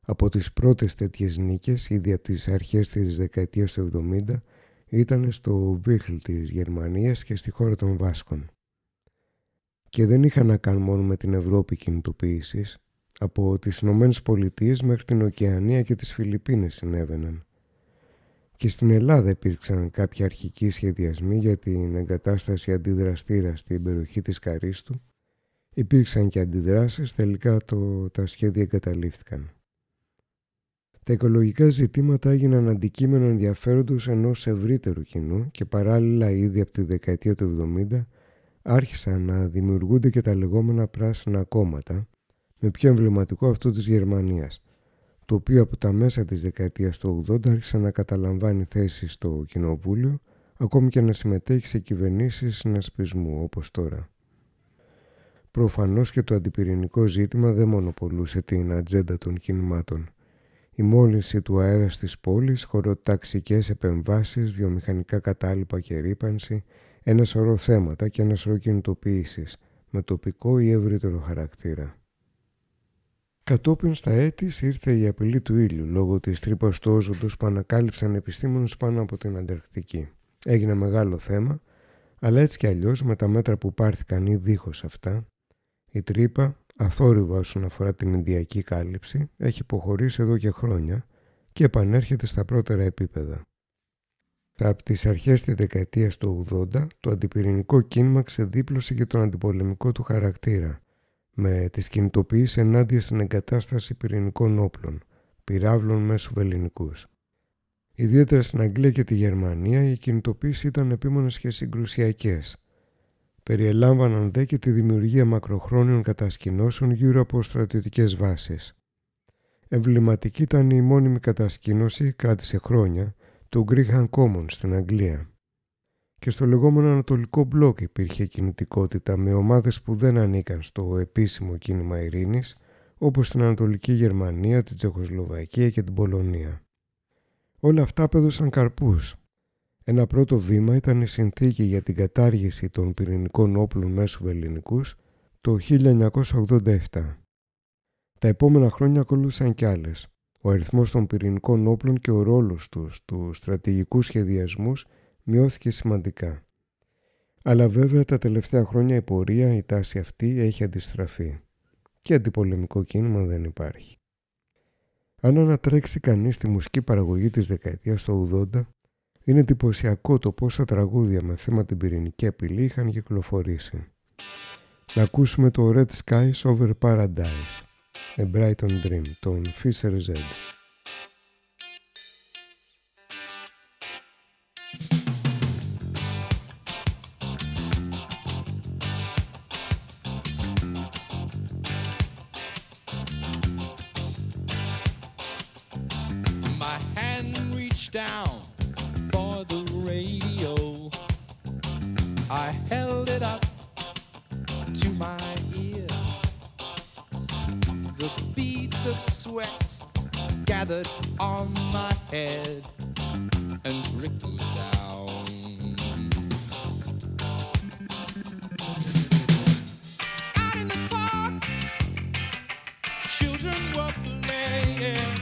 Από τις πρώτες τέτοιες νίκες, ήδη από τις αρχές της δεκαετίας του 70, ήταν στο Βίχλ της Γερμανίας και στη χώρα των Βάσκων. Και δεν είχαν να κάνουν μόνο με την Ευρώπη κινητοποίησης, από τις Ηνωμένες Πολιτείες μέχρι την Οκεανία και τις Φιλιππίνες συνέβαιναν. Και στην Ελλάδα υπήρξαν κάποιοι αρχικοί σχεδιασμοί για την εγκατάσταση αντιδραστήρα στην περιοχή της Καρίστου. Υπήρξαν και αντιδράσεις, τελικά το, τα σχέδια εγκαταλείφθηκαν. Τα οικολογικά ζητήματα έγιναν αντικείμενο ενδιαφέροντος ενός ευρύτερου κοινού και παράλληλα ήδη από τη δεκαετία του 70 άρχισαν να δημιουργούνται και τα λεγόμενα πράσινα κόμματα με πιο εμβληματικό αυτό της Γερμανίας το οποίο από τα μέσα της δεκαετίας του 80 άρχισε να καταλαμβάνει θέση στο κοινοβούλιο ακόμη και να συμμετέχει σε κυβερνήσεις συνασπισμού όπως τώρα. Προφανώς και το αντιπυρηνικό ζήτημα δεν μονοπολούσε την ατζέντα των κινημάτων η μόλυνση του αέρα στις πόλεις, χωροταξικές επεμβάσεις, βιομηχανικά κατάλοιπα και ρήπανση, ένα σωρό θέματα και ένα σωρό κινητοποιήσεις, με τοπικό ή ευρύτερο χαρακτήρα. Κατόπιν στα έτη ήρθε η απειλή του ήλιου λόγω της τρύπας του όζοντος που ανακάλυψαν επιστήμονες πάνω από την Ανταρκτική. Έγινε μεγάλο θέμα, αλλά έτσι κι αλλιώς με τα μέτρα που πάρθηκαν ή δίχως αυτά, η τρύπα αθόρυβα όσον αφορά την Ινδιακή κάλυψη, έχει υποχωρήσει εδώ και χρόνια και επανέρχεται στα πρώτερα επίπεδα. Από τις αρχές της δεκαετίας του 80, το αντιπυρηνικό κίνημα ξεδίπλωσε και τον αντιπολεμικό του χαρακτήρα, με τις κινητοποιήσεις ενάντια στην εγκατάσταση πυρηνικών όπλων, πυράβλων μέσω βεληνικούς. Ιδιαίτερα στην Αγγλία και τη Γερμανία οι κινητοποίησεις ήταν επίμονες και συγκρουσιακές, περιελάμβαναν δε και τη δημιουργία μακροχρόνιων κατασκηνώσεων γύρω από στρατιωτικές βάσεις. Εμβληματική ήταν η μόνιμη κατασκήνωση, κράτησε χρόνια, του Γκρίχαν Commons στην Αγγλία. Και στο λεγόμενο Ανατολικό Μπλοκ υπήρχε κινητικότητα με ομάδες που δεν ανήκαν στο επίσημο κίνημα ειρήνης, όπως στην Ανατολική Γερμανία, την Τσεχοσλοβακία και την Πολωνία. Όλα αυτά πέδωσαν καρπούς ένα πρώτο βήμα ήταν η συνθήκη για την κατάργηση των πυρηνικών όπλων μέσω ελληνικούς το 1987. Τα επόμενα χρόνια ακολούθησαν κι άλλες. Ο αριθμός των πυρηνικών όπλων και ο ρόλος τους του στρατηγικού σχεδιασμούς μειώθηκε σημαντικά. Αλλά βέβαια τα τελευταία χρόνια η πορεία, η τάση αυτή έχει αντιστραφεί. Και αντιπολεμικό κίνημα δεν υπάρχει. Αν ανατρέξει κανείς τη μουσική παραγωγή της δεκαετίας του 80, είναι εντυπωσιακό το πόσα τραγούδια με θέμα την πυρηνική απειλή είχαν κυκλοφορήσει. Να ακούσουμε το Red Skies Over Paradise, A Brighton Dream, τον Fisher Z.
I held it up to my ear. The beads of sweat gathered on my head and trickled down. Out in the park, children were playing.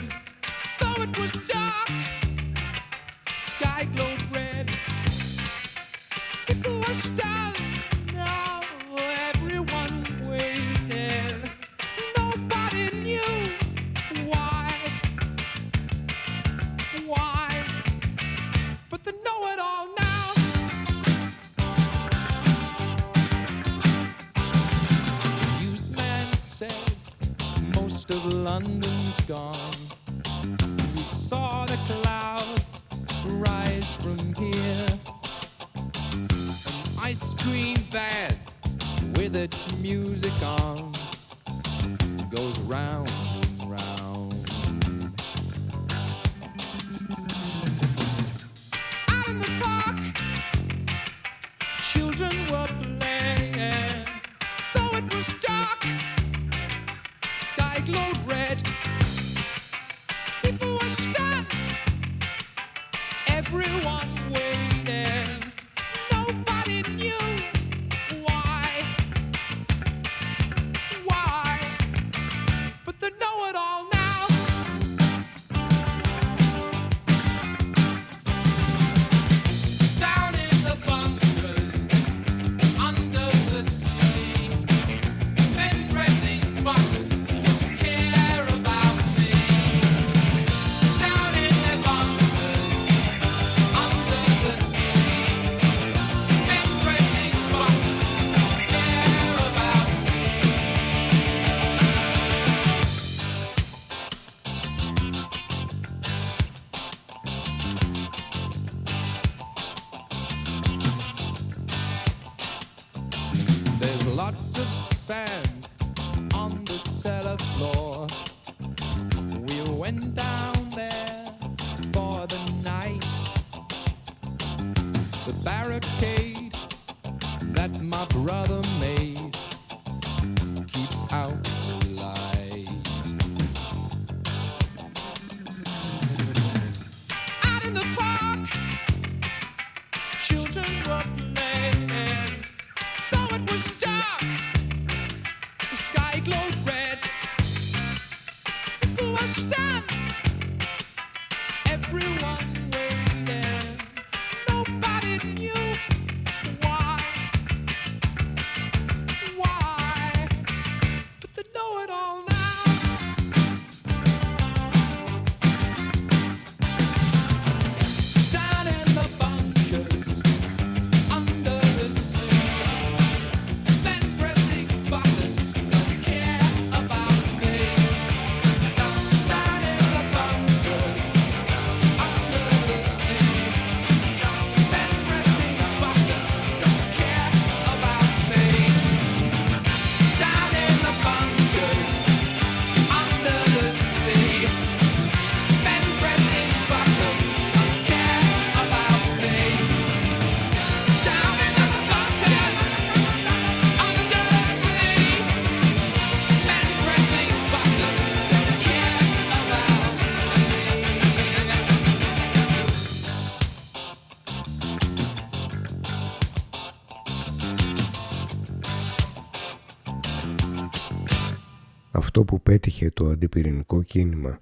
Που πέτυχε το αντιπυρηνικό κίνημα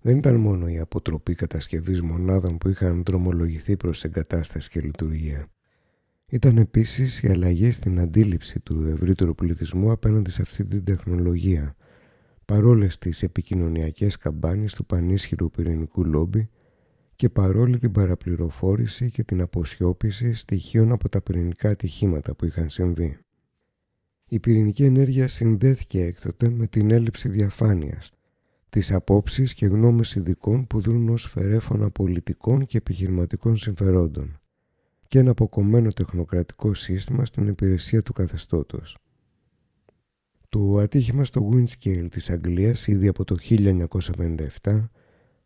δεν ήταν μόνο η αποτροπή κατασκευής μονάδων που είχαν δρομολογηθεί προς εγκατάσταση και λειτουργία. Ήταν επίσης η αλλαγή στην αντίληψη του ευρύτερου πληθυσμού απέναντι σε αυτή την τεχνολογία, παρόλες τις επικοινωνιακές καμπάνιες του πανίσχυρου πυρηνικού λόμπι και παρόλη την παραπληροφόρηση και την αποσιώπηση στοιχείων από τα πυρηνικά ατυχήματα που είχαν συμβεί. Η πυρηνική ενέργεια συνδέθηκε έκτοτε με την έλλειψη διαφάνειας, τις απόψεις και γνώμες ειδικών που δρούν ως φερέφωνα πολιτικών και επιχειρηματικών συμφερόντων και ένα αποκομμένο τεχνοκρατικό σύστημα στην υπηρεσία του καθεστώτος. Το ατύχημα στο Windscale της Αγγλίας ήδη από το 1957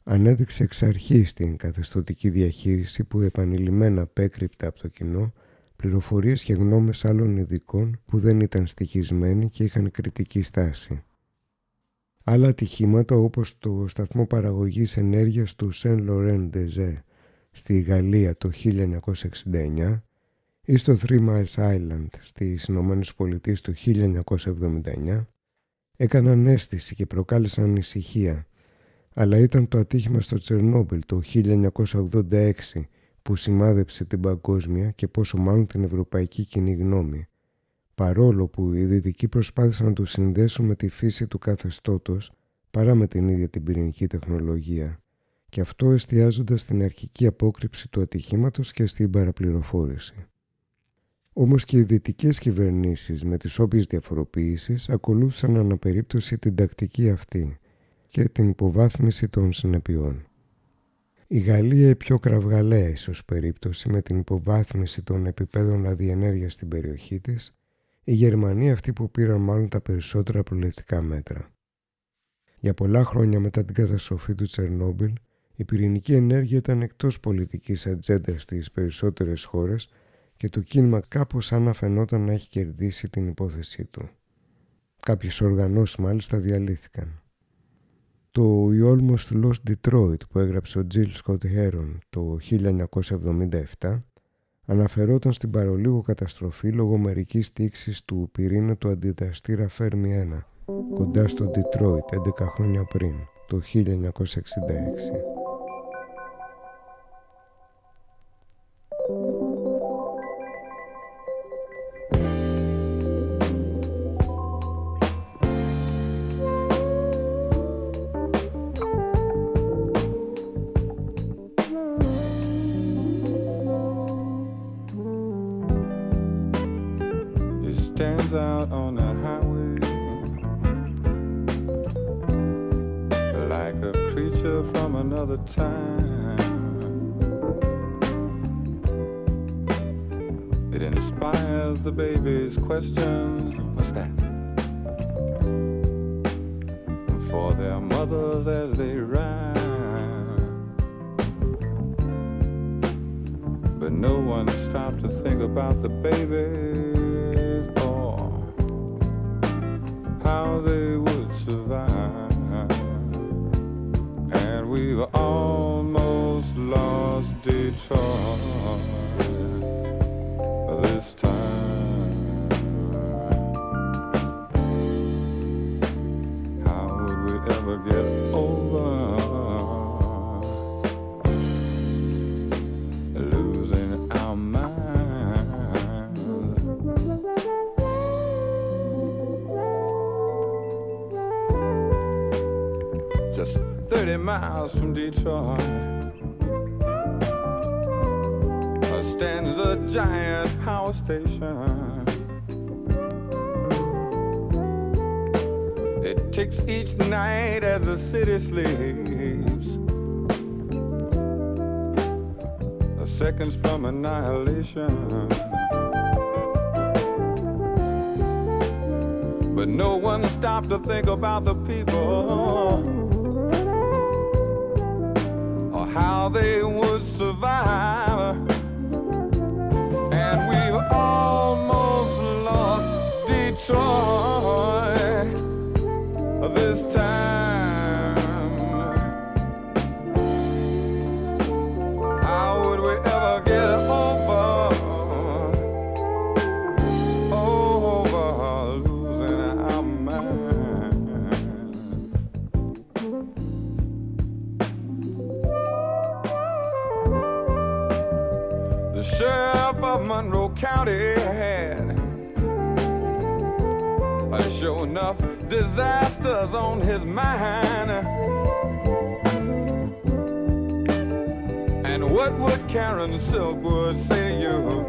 ανέδειξε εξ αρχής την καθεστωτική διαχείριση που επανειλημμένα απέκρυπτε από το κοινό πληροφορίες και γνώμες άλλων ειδικών που δεν ήταν στοιχισμένοι και είχαν κριτική στάση. Άλλα ατυχήματα όπως το σταθμό παραγωγής ενέργειας του Saint Laurent des στη Γαλλία το 1969 ή στο Three Miles Island στις Ηνωμένες Πολιτείες το 1979 έκαναν αίσθηση και προκάλεσαν ανησυχία αλλά ήταν το ατύχημα στο Τσερνόμπιλ το 1986 που σημάδεψε την παγκόσμια και πόσο μάλλον την ευρωπαϊκή κοινή γνώμη παρόλο που οι δυτικοί προσπάθησαν να το συνδέσουν με τη φύση του καθεστώτος παρά με την ίδια την πυρηνική τεχνολογία και αυτό εστιάζοντας στην αρχική απόκρυψη του ατυχήματος και στην παραπληροφόρηση. Όμως και οι δυτικές κυβερνήσεις με τις όποιες διαφοροποίησεις ακολούθησαν αναπερίπτωση την τακτική αυτή και την υποβάθμιση των συνεπειών. Η Γαλλία η πιο κραυγαλαία ίσως περίπτωση με την υποβάθμιση των επιπέδων αδιενέργειας στην περιοχή της, η Γερμανία αυτή που πήραν μάλλον τα περισσότερα προληπτικά μέτρα. Για πολλά χρόνια μετά την καταστροφή του Τσερνόμπιλ, η πυρηνική ενέργεια ήταν εκτός πολιτικής ατζέντα στις περισσότερες χώρες και το κίνημα κάπως σαν να φαινόταν να έχει κερδίσει την υπόθεσή του. Κάποιες οργανώσεις μάλιστα διαλύθηκαν. Το «We Almost Lost Detroit» που έγραψε ο Jill Scott Heron το 1977 αναφερόταν στην παρολίγο καταστροφή λόγω μερικής τήξης του πυρήνα του αντιδραστήρα Fermi 1 κοντά στο Detroit 11 χρόνια πριν, το 1966.
Time. It inspires the baby's questions. What's that? For their mothers as they ride. But no one stopped to think about the babies miles from Detroit stands a giant power station. It ticks each night as the city sleeps. Seconds from annihilation. But no one stopped to think about the people they would survive. County had sure enough disasters on his mind. And what would Karen Silkwood say to you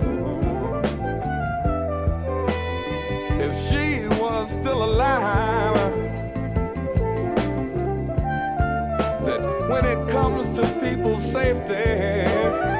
if she was still alive? That when it comes to people's safety,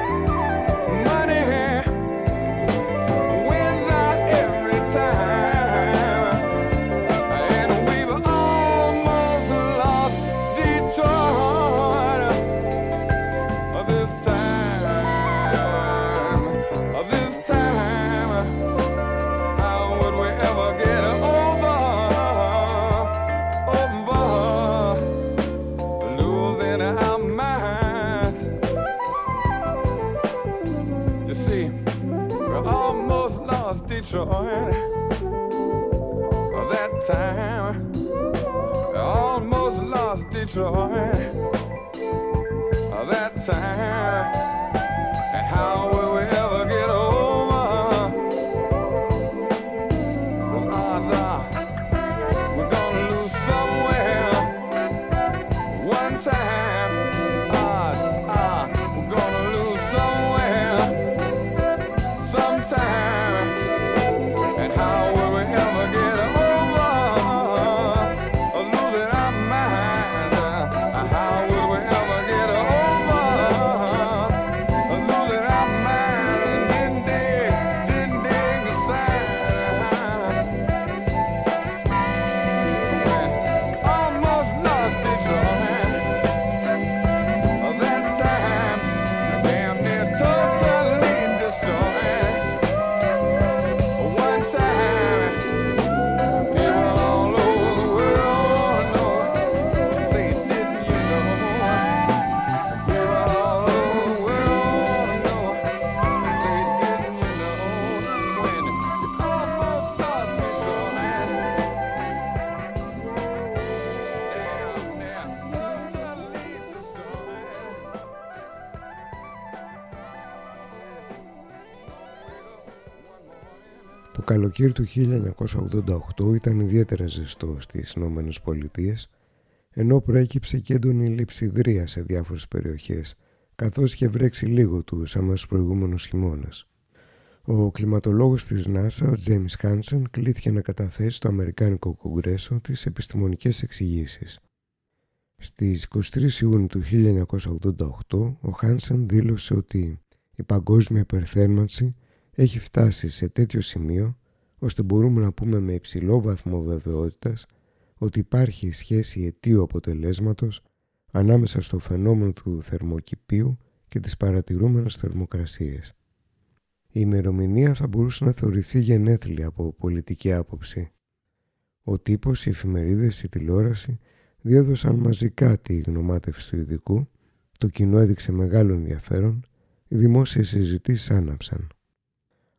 that time.
Καλοκαίρι του 1988 ήταν ιδιαίτερα ζεστό στις Ηνωμένες Πολιτείες, ενώ προέκυψε και έντονη λειψιδρία σε διάφορες περιοχές, καθώς είχε βρέξει λίγο τους αμέσως προηγούμενους χειμώνες. Ο κλιματολόγος της NASA, ο James Hansen, κλήθηκε να καταθέσει στο Αμερικάνικο Κογκρέσο τις επιστημονικές εξηγήσεις. Στις 23 Ιούνιου του 1988, ο Χάνσεν δήλωσε ότι η παγκόσμια υπερθέρμανση έχει φτάσει σε τέτοιο σημείο ώστε μπορούμε να πούμε με υψηλό βαθμό βεβαιότητας ότι υπάρχει σχέση αιτίου αποτελέσματος ανάμεσα στο φαινόμενο του θερμοκηπίου και τις παρατηρούμενες θερμοκρασίες. Η ημερομηνία θα μπορούσε να θεωρηθεί γενέθλια από πολιτική άποψη. Ο τύπος, οι εφημερίδες, η τηλεόραση διέδωσαν μαζικά τη γνωμάτευση του ειδικού, το κοινό έδειξε μεγάλο ενδιαφέρον, οι δημόσιες συζητήσεις άναψαν.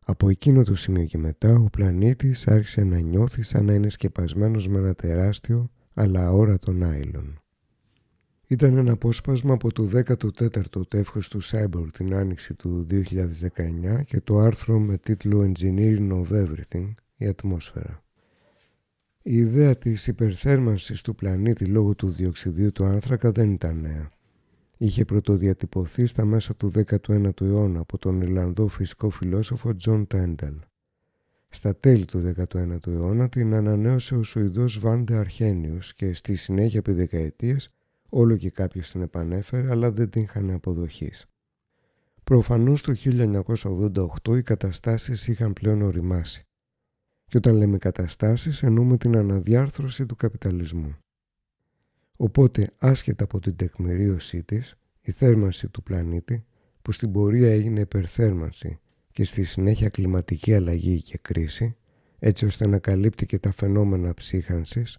Από εκείνο το σημείο και μετά ο πλανήτης άρχισε να νιώθει σαν να είναι σκεπασμένος με ένα τεράστιο αλλά αόρατο νάιλον. Ήταν ένα απόσπασμα από το 14ο τεύχος του Cyborg την άνοιξη του 2019 και το άρθρο με τίτλο Engineering of Everything, η ατμόσφαιρα. Η ιδέα της υπερθέρμανσης του πλανήτη λόγω του διοξιδίου του άνθρακα δεν ήταν νέα. Είχε πρωτοδιατυπωθεί στα μέσα του 19ου αιώνα από τον Ιρλανδό φυσικό φιλόσοφο Τζον Τίντελ. Στα τέλη του 19ου αιώνα την ανανέωσε ο Σουηδός Σβάντε Αρένιους και στη συνέχεια επί δεκαετίες όλο και κάποιος την επανέφερε αλλά δεν τύγχανε αποδοχής. Προφανώς το 1988 οι καταστάσεις είχαν πλέον ωριμάσει. Και όταν λέμε καταστάσεις εννοούμε την αναδιάρθρωση του καπιταλισμού. Οπότε άσχετα από την τεκμηρίωσή της, η θέρμανση του πλανήτη που στην πορεία έγινε υπερθέρμανση και στη συνέχεια κλιματική αλλαγή και κρίση, έτσι ώστε να καλύπτει και τα φαινόμενα ψύχανσης,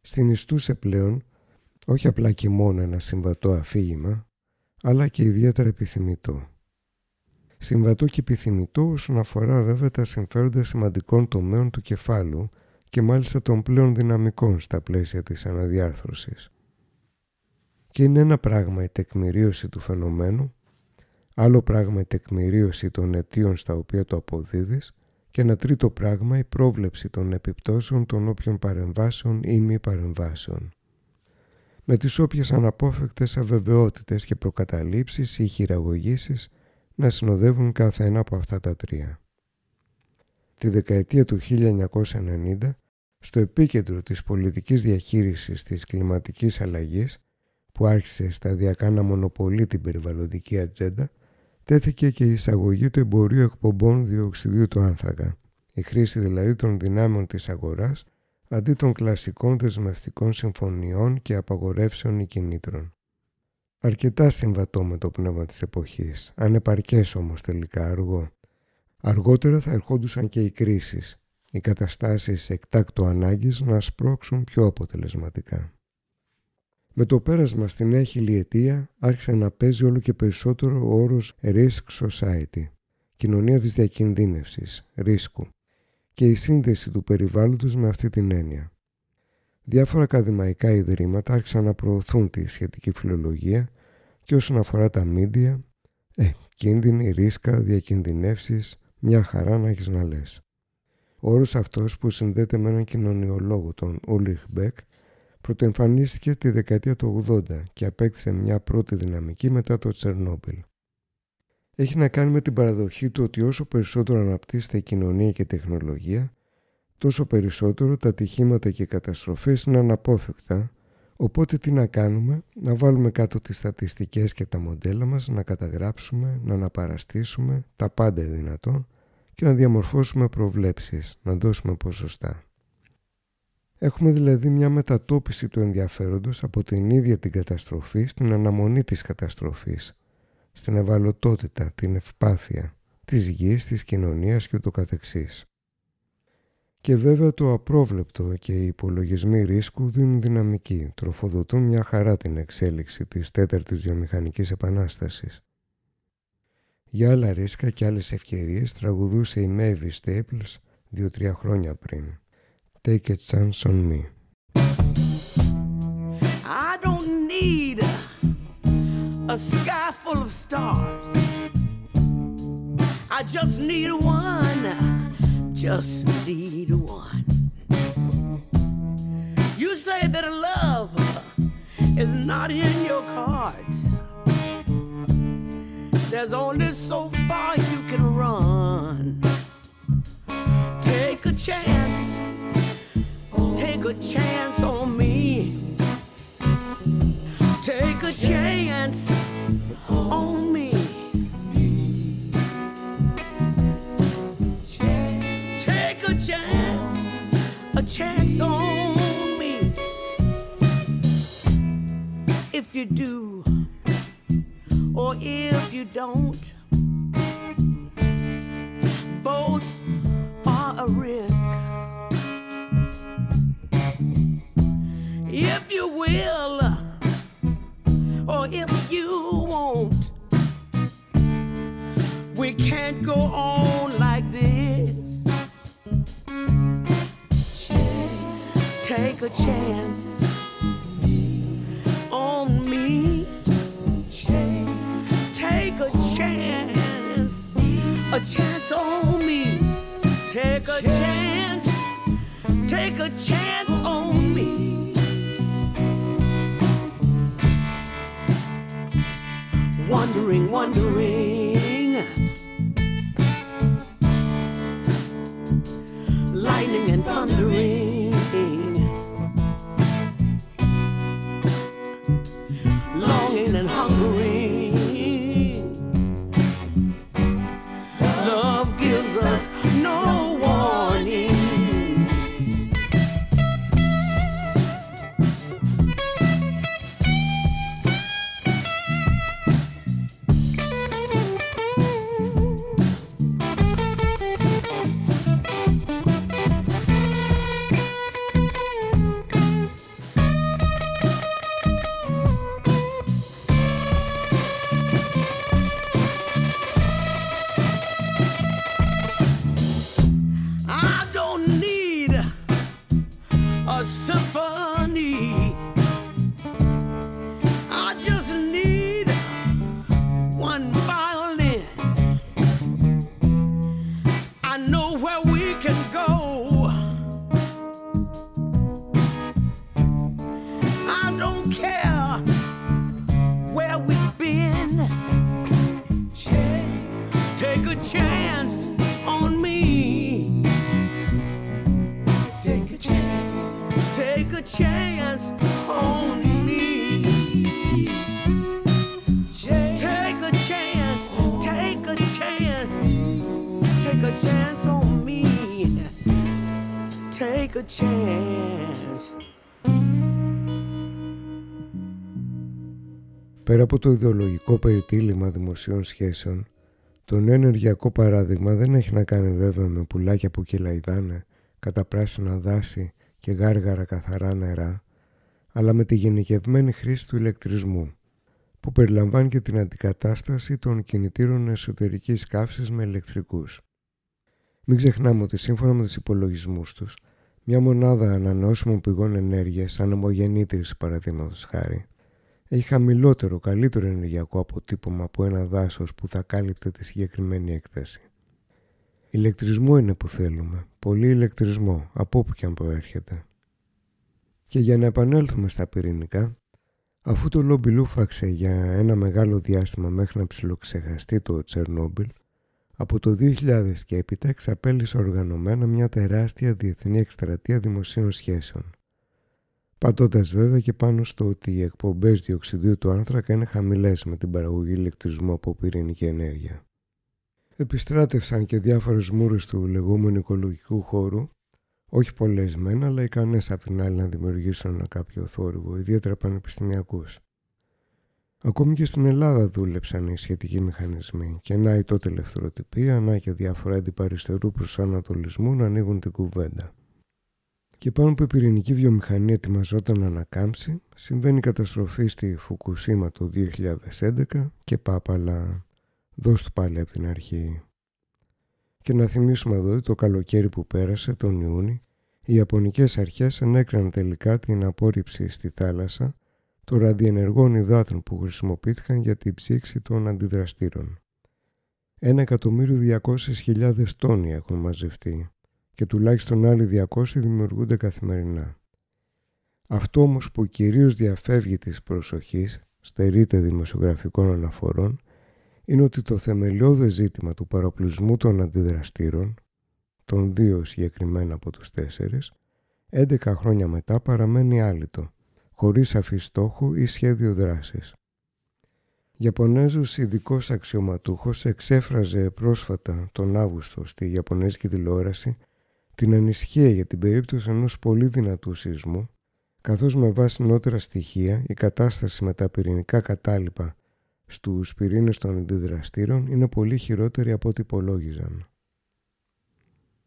συνιστούσε πλέον όχι απλά και μόνο ένα συμβατό αφήγημα, αλλά και ιδιαίτερα επιθυμητό. Συμβατό και επιθυμητό όσον αφορά βέβαια τα συμφέροντα σημαντικών τομέων του κεφάλου και μάλιστα των πλέον δυναμικών στα πλαίσια της αναδιάρθρωσης. Και είναι ένα πράγμα η τεκμηρίωση του φαινομένου, άλλο πράγμα η τεκμηρίωση των αιτίων στα οποία το αποδίδεις και ένα τρίτο πράγμα η πρόβλεψη των επιπτώσεων των όποιων παρεμβάσεων ή μη παρεμβάσεων με τις όποιες αναπόφευκτες αβεβαιότητες και προκαταλήψεις ή χειραγωγήσεις να συνοδεύουν κάθε ένα από αυτά τα τρία. Τη δεκαετία του 1990, στο επίκεντρο της πολιτικής διαχείρισης της κλιματικής αλλαγής, που άρχισε σταδιακά να μονοπολεί την περιβαλλοντική ατζέντα, τέθηκε και η εισαγωγή του εμπορίου εκπομπών διοξιδίου του άνθρακα, η χρήση δηλαδή των δυνάμεων της αγοράς αντί των κλασικών δεσμευτικών συμφωνιών και απαγορεύσεων ή κινήτρων. Αρκετά συμβατό με το πνεύμα της εποχής, ανεπαρκές όμως τελικά αργό. Αργότερα θα ερχόντουσαν και οι κρίσεις, οι καταστάσεις εκτάκτου ανάγκης να σπρώξουν πιο αποτελεσματικά. Με το πέρασμα στην νέα χιλιετία άρχισε να παίζει όλο και περισσότερο ο όρος Risk Society, κοινωνία της διακινδύνευσης, ρίσκου, και η σύνδεση του περιβάλλοντος με αυτή την έννοια. Διάφορα ακαδημαϊκά ιδρύματα άρχισαν να προωθούν τη σχετική φιλολογία και όσον αφορά τα μίντια, ε, κίνδυνοι, ρίσκα, διακινδυνεύσεις, μια χαρά να έχεις να λες. Ο όρος αυτός που συνδέεται με έναν κοινωνιολόγο, τον Ούλιχ Μπέκ, πρωτοεμφανίστηκε τη δεκαετία του 80 και απέκτησε μια πρώτη δυναμική μετά το Τσερνόμπιλ έχει να κάνει με την παραδοχή του ότι όσο περισσότερο αναπτύσσεται η κοινωνία και η τεχνολογία, τόσο περισσότερο τα ατυχήματα και οι καταστροφές είναι αναπόφευκτα, οπότε τι να κάνουμε, να βάλουμε κάτω τις στατιστικές και τα μοντέλα μας, να καταγράψουμε, να αναπαραστήσουμε, τα πάντα δυνατό και να διαμορφώσουμε προβλέψεις, να δώσουμε ποσοστά. Έχουμε δηλαδή μια μετατόπιση του ενδιαφέροντος από την ίδια την καταστροφή στην αναμονή της καταστροφής, στην ευαλωτότητα, την ευπάθεια της γης, της κοινωνίας και ούτω καθεξής. Και βέβαια το απρόβλεπτο και οι υπολογισμοί ρίσκου δίνουν δυναμική, τροφοδοτούν μια χαρά την εξέλιξη της τέταρτης βιομηχανικής επανάστασης. Για άλλα ρίσκα και άλλες ευκαιρίες τραγουδούσε η Mavis Staples δύο-τρία χρόνια πριν. Take a chance on me.
I don't need a sky full of stars. I just need one just need one. You say that love is not in your cards. There's only so far you can run. Take a chance, take a chance on me. Take a chance on me. Take a chance, a chance on me. If you do, or if you don't, both are a risk. If you will, or if you won't, we can't go on like this. Take a chance on me. Take a chance, a chance on me. Take a chance, take a chance Wondering, wondering,
Πέρα από το ιδεολογικό περιτύλιγμα δημοσίων σχέσεων, το νέο ενεργειακό παράδειγμα δεν έχει να κάνει βέβαια με πουλάκια που κυλαϊδάνε, κατά πράσινα δάση και γάργαρα καθαρά νερά, αλλά με τη γενικευμένη χρήση του ηλεκτρισμού, που περιλαμβάνει και την αντικατάσταση των κινητήρων εσωτερικής καύσης με ηλεκτρικούς. Μην ξεχνάμε ότι σύμφωνα με τους υπολογισμούς τους, μια μονάδα ανανεώσιμων πηγών ενέργειας, σαν ομογεννήτρηση παραδείγματος χάρη, έχει χαμηλότερο, καλύτερο ενεργειακό αποτύπωμα από ένα δάσος που θα κάλυπτε τη συγκεκριμένη έκταση. Ηλεκτρισμό είναι που θέλουμε, πολύ ηλεκτρισμό, από όπου και αν προέρχεται. Και για να επανέλθουμε στα πυρηνικά, αφού το λόμπι λούφαξε για ένα μεγάλο διάστημα μέχρι να ψιλοξεχαστεί το Τσερνόμπιλ, από το 2000 και έπειτα εξαπέλυσε οργανωμένα μια τεράστια διεθνή εκστρατεία δημοσίων σχέσεων. Πατώντας βέβαια και πάνω στο ότι οι εκπομπές διοξιδίου του άνθρακα είναι χαμηλές με την παραγωγή ηλεκτρισμού από πυρηνική ενέργεια. Επιστράτευσαν και διάφορες μούρες του λεγόμενου οικολογικού χώρου, όχι πολλές μεν, αλλά ικανές απ' την άλλη να δημιουργήσουν ένα κάποιο θόρυβο, ιδιαίτερα πανεπιστημιακούς. Ακόμη και στην Ελλάδα δούλεψαν οι σχετικοί μηχανισμοί και να η τότε ελευθεροτυπία, να και διάφορα αντιπαριστερού προς ανατολισμού να ανοίγουν την κουβέντα. Και πάνω που η πυρηνική βιομηχανία ετοιμαζόταν να ανακάμψει, συμβαίνει η καταστροφή στη Φουκουσίμα το 2011 και πάπαλα δώσ' του πάλι από την αρχή. Και να θυμίσουμε εδώ ότι το καλοκαίρι που πέρασε, τον Ιούνι, οι Ιαπωνικές αρχές ενέκραναν τελικά την απόρριψη στη θάλασσα των ραδιενεργών υδάτων που χρησιμοποιήθηκαν για την ψήξη των αντιδραστήρων. 1.200.000 τόνοι έχουν μαζευτεί, και τουλάχιστον άλλοι 200 δημιουργούνται καθημερινά. Αυτό όμως που κυρίως διαφεύγει της προσοχής, στερείται δημοσιογραφικών αναφορών, είναι ότι το θεμελιώδες ζήτημα του παροπλισμού των αντιδραστήρων, των δύο συγκεκριμένα από τους τέσσερις, 11 χρόνια μετά παραμένει άλυτο, χωρίς σαφή στόχο ή σχέδιο δράσης. Ιαπωνέζος ειδικός αξιωματούχος εξέφραζε πρόσφατα τον Αύγουστο στη Ιαπωνέζικη τηλεόραση την ανησυχία για την περίπτωση ενός πολύ δυνατού σεισμού καθώς με βάση νότερα στοιχεία η κατάσταση με τα πυρηνικά κατάλοιπα στους πυρήνες των αντιδραστήρων είναι πολύ χειρότερη από ό,τι υπολόγιζαν.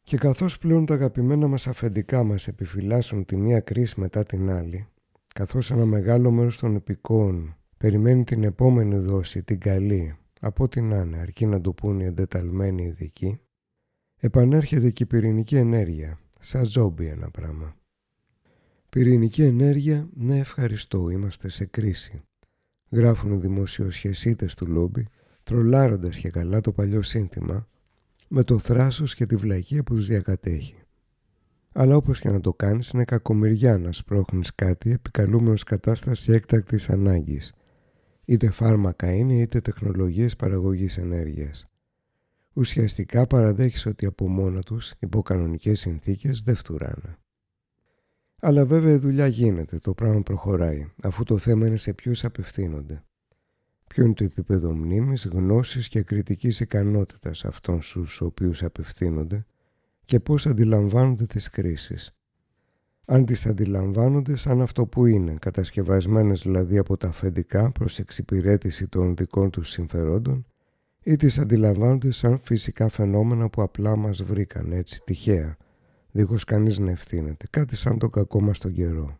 Και καθώς πλέον τα αγαπημένα μας αφεντικά μας επιφυλάσσουν τη μία κρίση μετά την άλλη, καθώς ένα μεγάλο μέρος των επικών περιμένει την επόμενη δόση, την καλή, από ό,τι να είναι, αρκεί να το πούν οι εντεταλμένοι ειδικοί, επανέρχεται και η πυρηνική ενέργεια, σαν ζόμπι ένα πράγμα. Πυρηνική ενέργεια, ναι ευχαριστώ, είμαστε σε κρίση. Γράφουν οι δημοσιοσχεσίτες του λόμπι, τρολάροντας και καλά το παλιό σύνθημα, με το θράσος και τη βλακία που τους διακατέχει. Αλλά όπως και να το κάνεις είναι κακομοιριά να σπρώχνεις κάτι επικαλούμενος κατάσταση έκτακτης ανάγκης. Είτε φάρμακα είναι είτε τεχνολογίες παραγωγής ενέργειας. Ουσιαστικά παραδέχεις ότι από μόνα τους υπό κανονικές συνθήκες δεν φτουράνε. Αλλά βέβαια η δουλειά γίνεται, το πράγμα προχωράει, αφού το θέμα είναι σε ποιους απευθύνονται. Ποιο είναι το επίπεδο μνήμης, γνώσης και κριτικής ικανότητας αυτών στους οποίους απευθύνονται και πώς αντιλαμβάνονται τις κρίσεις. Αν τις αντιλαμβάνονται σαν αυτό που είναι, κατασκευασμένες δηλαδή από τα αφεντικά προς εξυπηρέτηση των δικών τους συμφερόντων ή τις αντιλαμβάνονται σαν φυσικά φαινόμενα που απλά μας βρήκαν έτσι τυχαία, δίχως κανείς να ευθύνεται, κάτι σαν το κακό μας τον καιρό.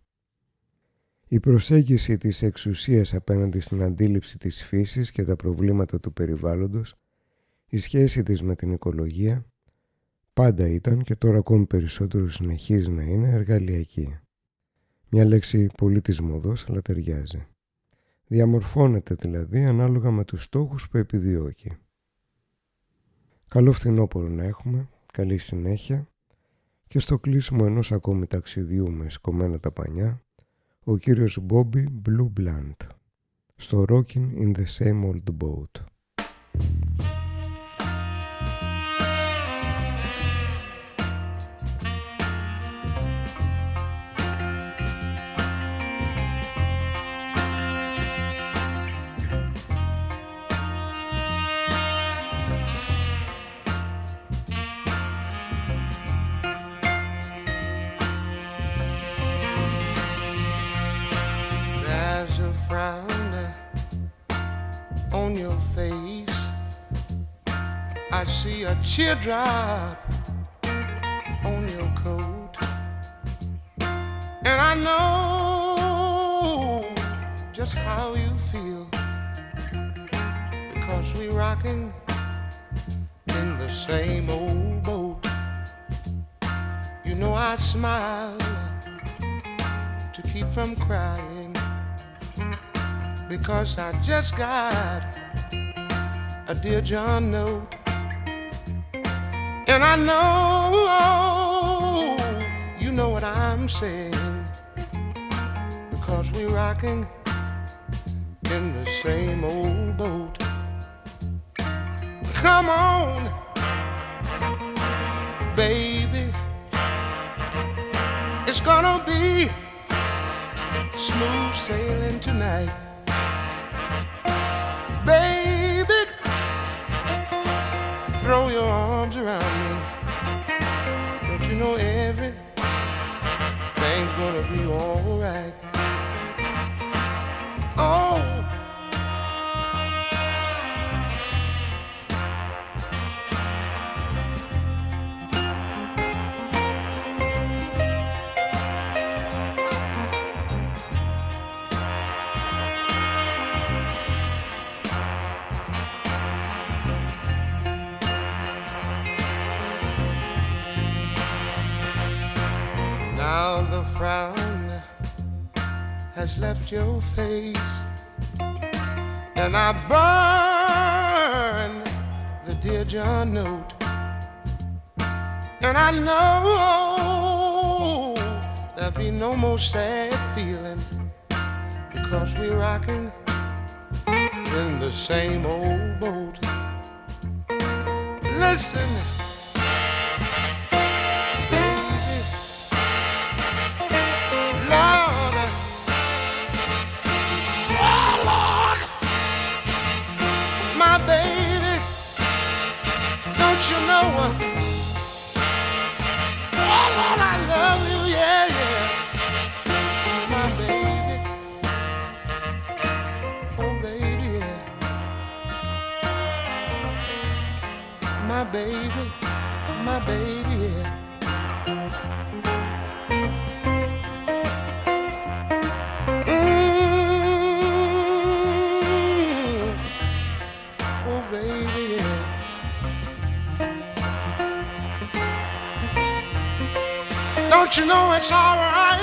Η προσέγγιση της εξουσίας απέναντι στην αντίληψη της φύσης και τα προβλήματα του περιβάλλοντος, η σχέση της με την οικολογία, πάντα ήταν και τώρα ακόμη περισσότερο συνεχίζει να είναι εργαλειακή. Μια λέξη πολύ της μοδός, αλλά ταιριάζει. Διαμορφώνεται δηλαδή ανάλογα με τους στόχους που επιδιώκει. Καλό φθινόπωρο να έχουμε, καλή συνέχεια και στο κλείσιμο ενός ακόμη ταξιδιού με σκομμένα τα πανιά, ο κύριος Bobby Blue Blunt στο Rockin' in the Same Old Boat.
Teardrop on your coat. And I know just how you feel. Because we rocking in the same old boat. You know I smile to keep from crying because I just got a dear John note. And I know you know what I'm saying because we're rocking in the same old boat. Come on, baby. It's gonna be smooth sailing tonight. Arms around me. Don't you know has left your face, and I burn the dear John note. And I know there'll be no more sad feeling because we're rocking in the same old boat. Listen, baby, my. Mm. Oh, baby, yeah. Don't you know it's alright?